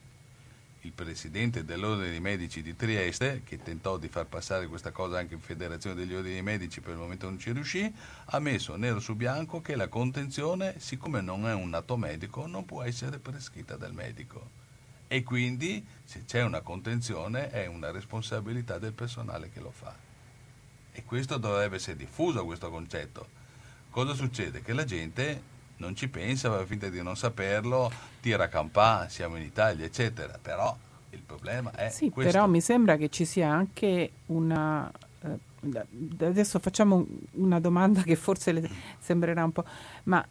il presidente dell'Ordine dei Medici di Trieste, che tentò di far passare questa cosa anche in Federazione degli Ordini dei Medici, per il momento non ci riuscì, ha messo nero su bianco che la contenzione, siccome non è un atto medico, non può essere prescritta dal medico. E quindi se c'è una contenzione è una responsabilità del personale che lo fa. E questo dovrebbe essere diffuso questo concetto. Cosa succede? Che la gente non ci pensa, va finta di non saperlo, tira a campà, siamo in Italia, eccetera. Però il problema è sì, questo. però mi sembra che ci sia anche una... Eh, adesso facciamo una domanda che forse le sembrerà un po'... Ma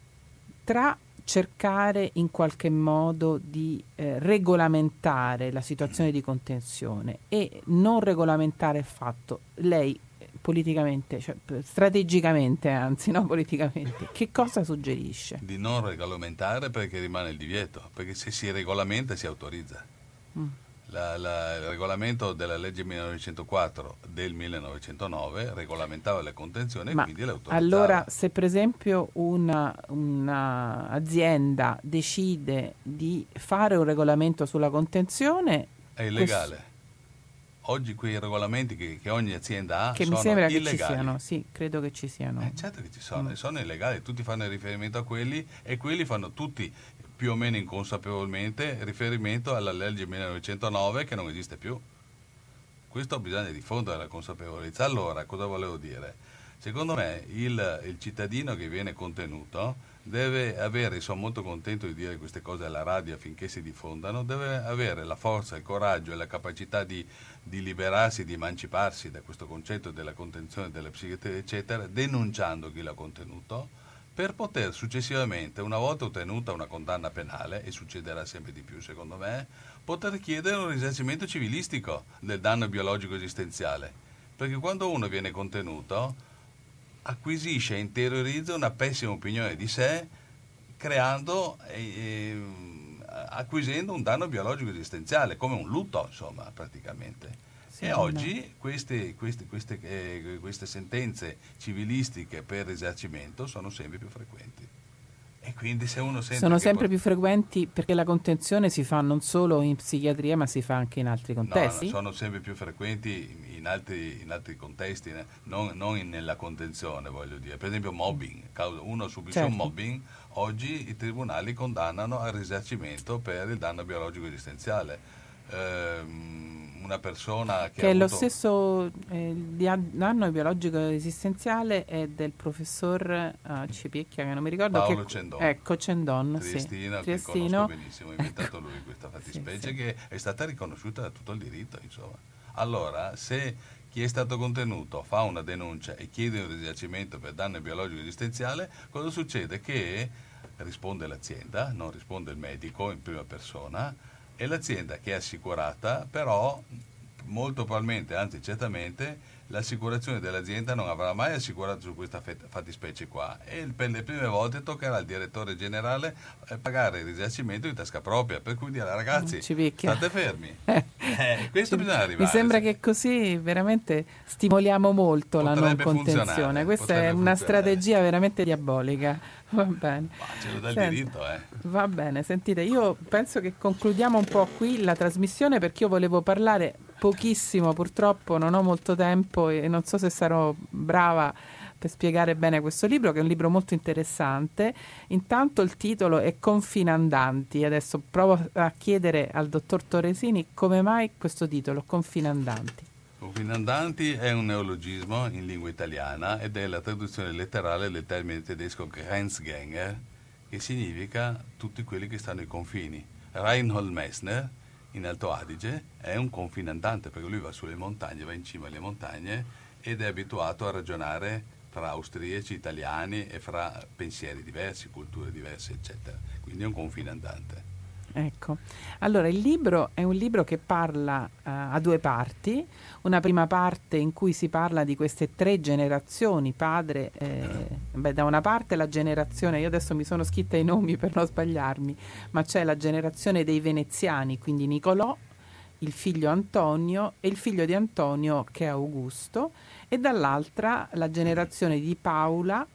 tra cercare in qualche modo di eh, regolamentare la situazione di contenzione e non regolamentare il fatto, lei politicamente, cioè, strategicamente anzi, no politicamente, che cosa suggerisce? Di non regolamentare perché rimane il divieto, perché se si regolamenta si autorizza. Mm. La, la, il regolamento della legge 1904 del 1909 regolamentava le contenzioni Ma e quindi le autorizzava. Allora, se per esempio un'azienda decide di fare un regolamento sulla contenzione... È illegale. Questo oggi quei regolamenti che, che ogni azienda ha che sono mi sembra illegali. che ci siano, sì, credo che ci siano. Eh, certo che ci sono, mm. sono illegali, tutti fanno riferimento a quelli e quelli fanno tutti più o meno inconsapevolmente riferimento alla legge 1909 che non esiste più. Questo bisogna diffondere la consapevolezza. Allora, cosa volevo dire? Secondo me il, il cittadino che viene contenuto deve avere, sono molto contento di dire queste cose alla radio affinché si diffondano, deve avere la forza, il coraggio e la capacità di, di liberarsi, di emanciparsi da questo concetto della contenzione della psichiatria, eccetera, denunciando chi l'ha contenuto, per poter successivamente, una volta ottenuta una condanna penale, e succederà sempre di più secondo me, poter chiedere un risarcimento civilistico del danno biologico esistenziale. Perché quando uno viene contenuto acquisisce e interiorizza una pessima opinione di sé, creando e, acquisendo un danno biologico esistenziale, come un lutto, insomma, praticamente. Sì, e oggi queste, queste, queste, eh, queste sentenze civilistiche per risarcimento sono sempre più frequenti. E quindi se uno sente Sono sempre più frequenti perché la contenzione si fa non solo in psichiatria ma si fa anche in altri contesti? No, sono sempre più frequenti in altri, in altri contesti, non, non in, nella contenzione voglio dire. Per esempio mobbing, uno subisce certo. un mobbing, oggi i tribunali condannano al risarcimento per il danno biologico esistenziale. Ehm, una persona che, che è avuto... lo stesso eh, danno biologico esistenziale è del professor uh, Cipicchia che non mi ricordo Paolo che, Cendon ecco Cendon Triestino, sì. Triestino che benissimo ha inventato ecco. lui questa fattispecie sì, sì. che è stata riconosciuta da tutto il diritto insomma allora se chi è stato contenuto fa una denuncia e chiede un risarcimento per danno biologico esistenziale cosa succede? che risponde l'azienda non risponde il medico in prima persona e l'azienda che è assicurata però molto probabilmente, anzi certamente, l'assicurazione dell'azienda non avrà mai assicurato su questa fattispecie qua. E per le prime volte toccherà al direttore generale eh, pagare il risarcimento di tasca propria. Per cui dire ragazzi state fermi. Eh, questo bisogna arrivare mi sembra che così veramente stimoliamo molto potrebbe la non contenzione. Questa è una strategia veramente diabolica Va bene. Senti, diritto, eh. Va bene, sentite, io penso che concludiamo un po' qui la trasmissione perché io volevo parlare pochissimo, purtroppo non ho molto tempo e non so se sarò brava per spiegare bene questo libro, che è un libro molto interessante. Intanto il titolo è Confinandanti. Adesso provo a chiedere al dottor Torresini come mai questo titolo, Confinandanti. Confinandanti è un neologismo in lingua italiana ed è la traduzione letterale del termine tedesco Grenzgänger, che significa tutti quelli che stanno ai confini. Reinhold Messner, in Alto Adige, è un confinandante perché lui va sulle montagne, va in cima alle montagne ed è abituato a ragionare fra austriaci, italiani e fra pensieri diversi, culture diverse, eccetera. Quindi è un confinandante. Ecco, allora il libro è un libro che parla uh, a due parti, una prima parte in cui si parla di queste tre generazioni, padre, eh, beh, da una parte la generazione, io adesso mi sono scritta i nomi per non sbagliarmi, ma c'è la generazione dei veneziani, quindi Nicolò, il figlio Antonio e il figlio di Antonio che è Augusto, e dall'altra la generazione di Paola,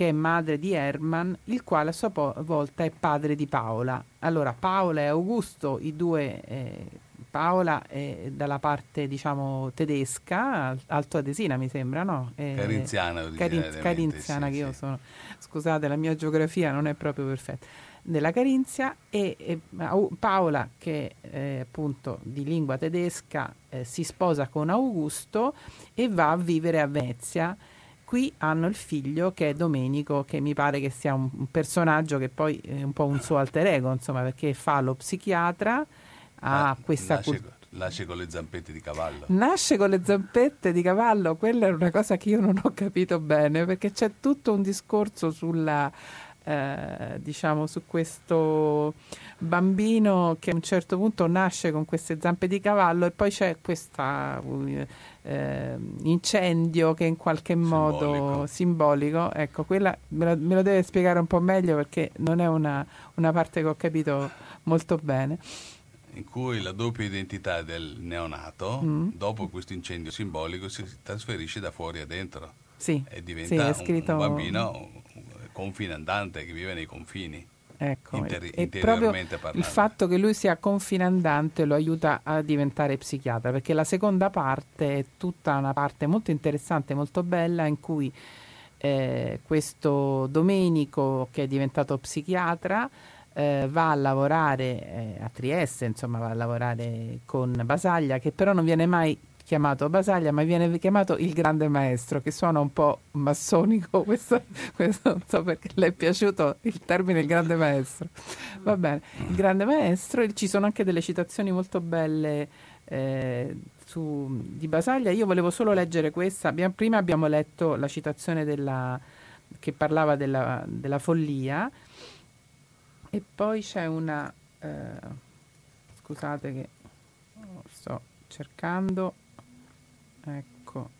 che è madre di Herman, il quale a sua po- volta è padre di Paola. Allora, Paola e Augusto, i due eh, Paola è dalla parte diciamo tedesca, altoadesina mi sembra, no? È carinziana, Carin- carinziana sì, che sì. io sono. Scusate, la mia geografia non è proprio perfetta. Della Carinzia e, e Paola che è appunto di lingua tedesca eh, si sposa con Augusto e va a vivere a Venezia qui hanno il figlio che è Domenico, che mi pare che sia un, un, personaggio che poi è un po' un suo alter ego, insomma, perché fa lo psichiatra, ha eh, questa nasce, cult- nasce con le zampette di cavallo. Nasce con le zampette di cavallo, quella è una cosa che io non ho capito bene, perché c'è tutto un discorso sulla eh, diciamo su questo bambino che a un certo punto nasce con queste zampe di cavallo e poi c'è questo eh, incendio che in qualche modo simbolico, simbolico ecco quella me lo, me lo, deve spiegare un po' meglio perché non è una, una parte che ho capito molto bene in cui la doppia identità del neonato, mm. dopo questo incendio simbolico, si trasferisce da fuori a dentro sì, e diventa sì, un, un, bambino confinandante che vive nei confini. Ecco, Inter- e proprio il fatto che lui sia confinandante lo aiuta a diventare psichiatra, perché la seconda parte è tutta una parte molto interessante, molto bella, in cui eh, questo Domenico, che è diventato psichiatra, eh, va a lavorare eh, a Trieste, insomma va a lavorare con Basaglia, che però non viene mai chiamato Basaglia, ma viene chiamato il grande maestro, che suona un po' massonico, questo, questo non so perché le è piaciuto il termine il grande maestro. Va bene, il grande maestro, ci sono anche delle citazioni molto belle eh, su, di Basaglia, io volevo solo leggere questa, abbiamo, prima abbiamo letto la citazione della, che parlava della, della, follia e poi c'è una... Eh, scusate che sto cercando Ecco.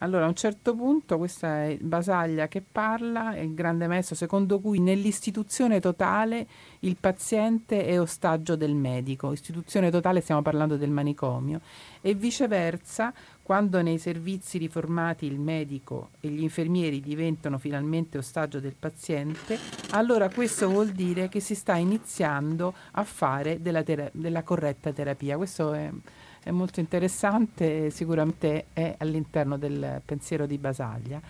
Allora, a un certo punto, questa è Basaglia che parla, è il grande maestro, secondo cui nell'istituzione totale il paziente è ostaggio del medico. Istituzione totale stiamo parlando del manicomio. E viceversa, quando nei servizi riformati il medico e gli infermieri diventano finalmente ostaggio del paziente, allora questo vuol dire che si sta iniziando a fare della, tera- della corretta terapia. Questo è è molto interessante, sicuramente è all'interno del pensiero di Basaglia.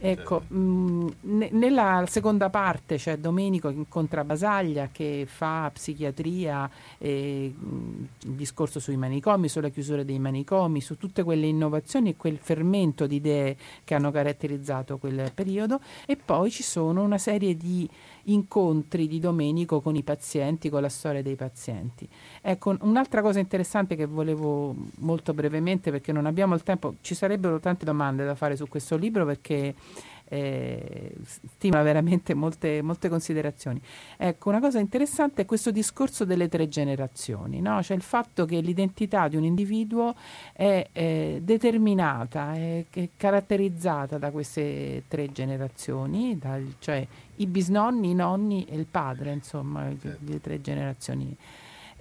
Ecco, mh, mm, ne, nella seconda parte c'è Domenico che incontra Basaglia che fa psichiatria, e, mm, il discorso sui manicomi, sulla chiusura dei manicomi, su tutte quelle innovazioni e quel fermento di idee che hanno caratterizzato quel periodo e poi ci sono una serie di incontri di Domenico con i pazienti, con la storia dei pazienti. Ecco, un'altra cosa interessante che volevo molto brevemente, perché non abbiamo il tempo, ci sarebbero tante domande da fare su questo libro perché eh, stima veramente molte, molte, considerazioni. Ecco, una cosa interessante è questo discorso delle tre generazioni, no? cioè il fatto che l'identità di un individuo è, è determinata, è, è, caratterizzata da queste tre generazioni, dal, cioè i bisnonni, i nonni e il padre, insomma, certo. le tre generazioni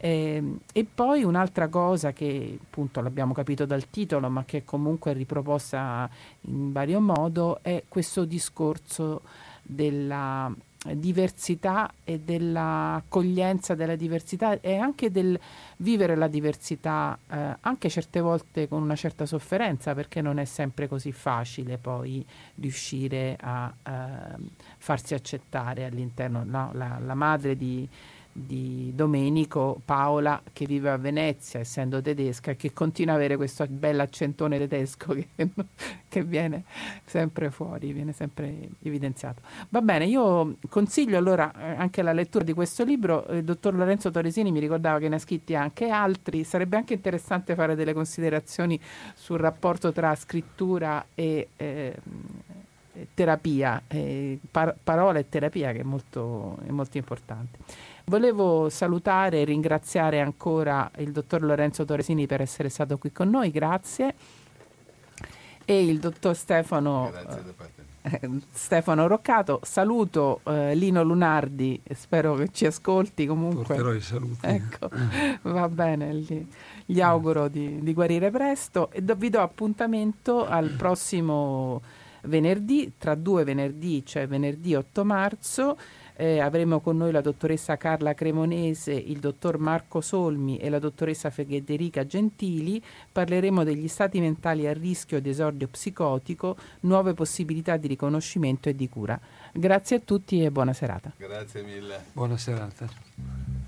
eh, e poi un'altra cosa che appunto l'abbiamo capito dal titolo, ma che comunque è riproposta in vario modo, è questo discorso della diversità e dell'accoglienza della diversità e anche del vivere la diversità eh, anche certe volte con una certa sofferenza perché non è sempre così facile poi riuscire a eh, farsi accettare all'interno no? la, la madre di, di Domenico, Paola che vive a Venezia essendo tedesca e che continua ad avere questo bell'accentone tedesco che, che, viene sempre fuori, viene sempre evidenziato. Va bene, io consiglio allora eh, anche la lettura di questo libro, il dottor Lorenzo Torresini mi ricordava che ne ha scritti anche altri, sarebbe anche interessante fare delle considerazioni sul rapporto tra scrittura e... Eh, terapia, eh, par- parola e terapia che è molto, è molto importante. Volevo salutare e ringraziare ancora il dottor Lorenzo Torresini per essere stato qui con noi, grazie. E il dottor Stefano, eh, Stefano Roccato. Saluto eh, Lino Lunardi, spero che ci ascolti comunque. Porterò i saluti. Ecco, va bene, gli, gli auguro di, di, guarire presto e do, vi do appuntamento al prossimo venerdì, tra due venerdì, cioè venerdì 8 marzo Eh, avremo con noi la dottoressa Carla Cremonese, il dottor Marco Solmi e la dottoressa Federica Gentili. Parleremo degli stati mentali a rischio di esordio psicotico, nuove possibilità di riconoscimento e di cura. Grazie a tutti e buona serata. Grazie mille. Buona serata.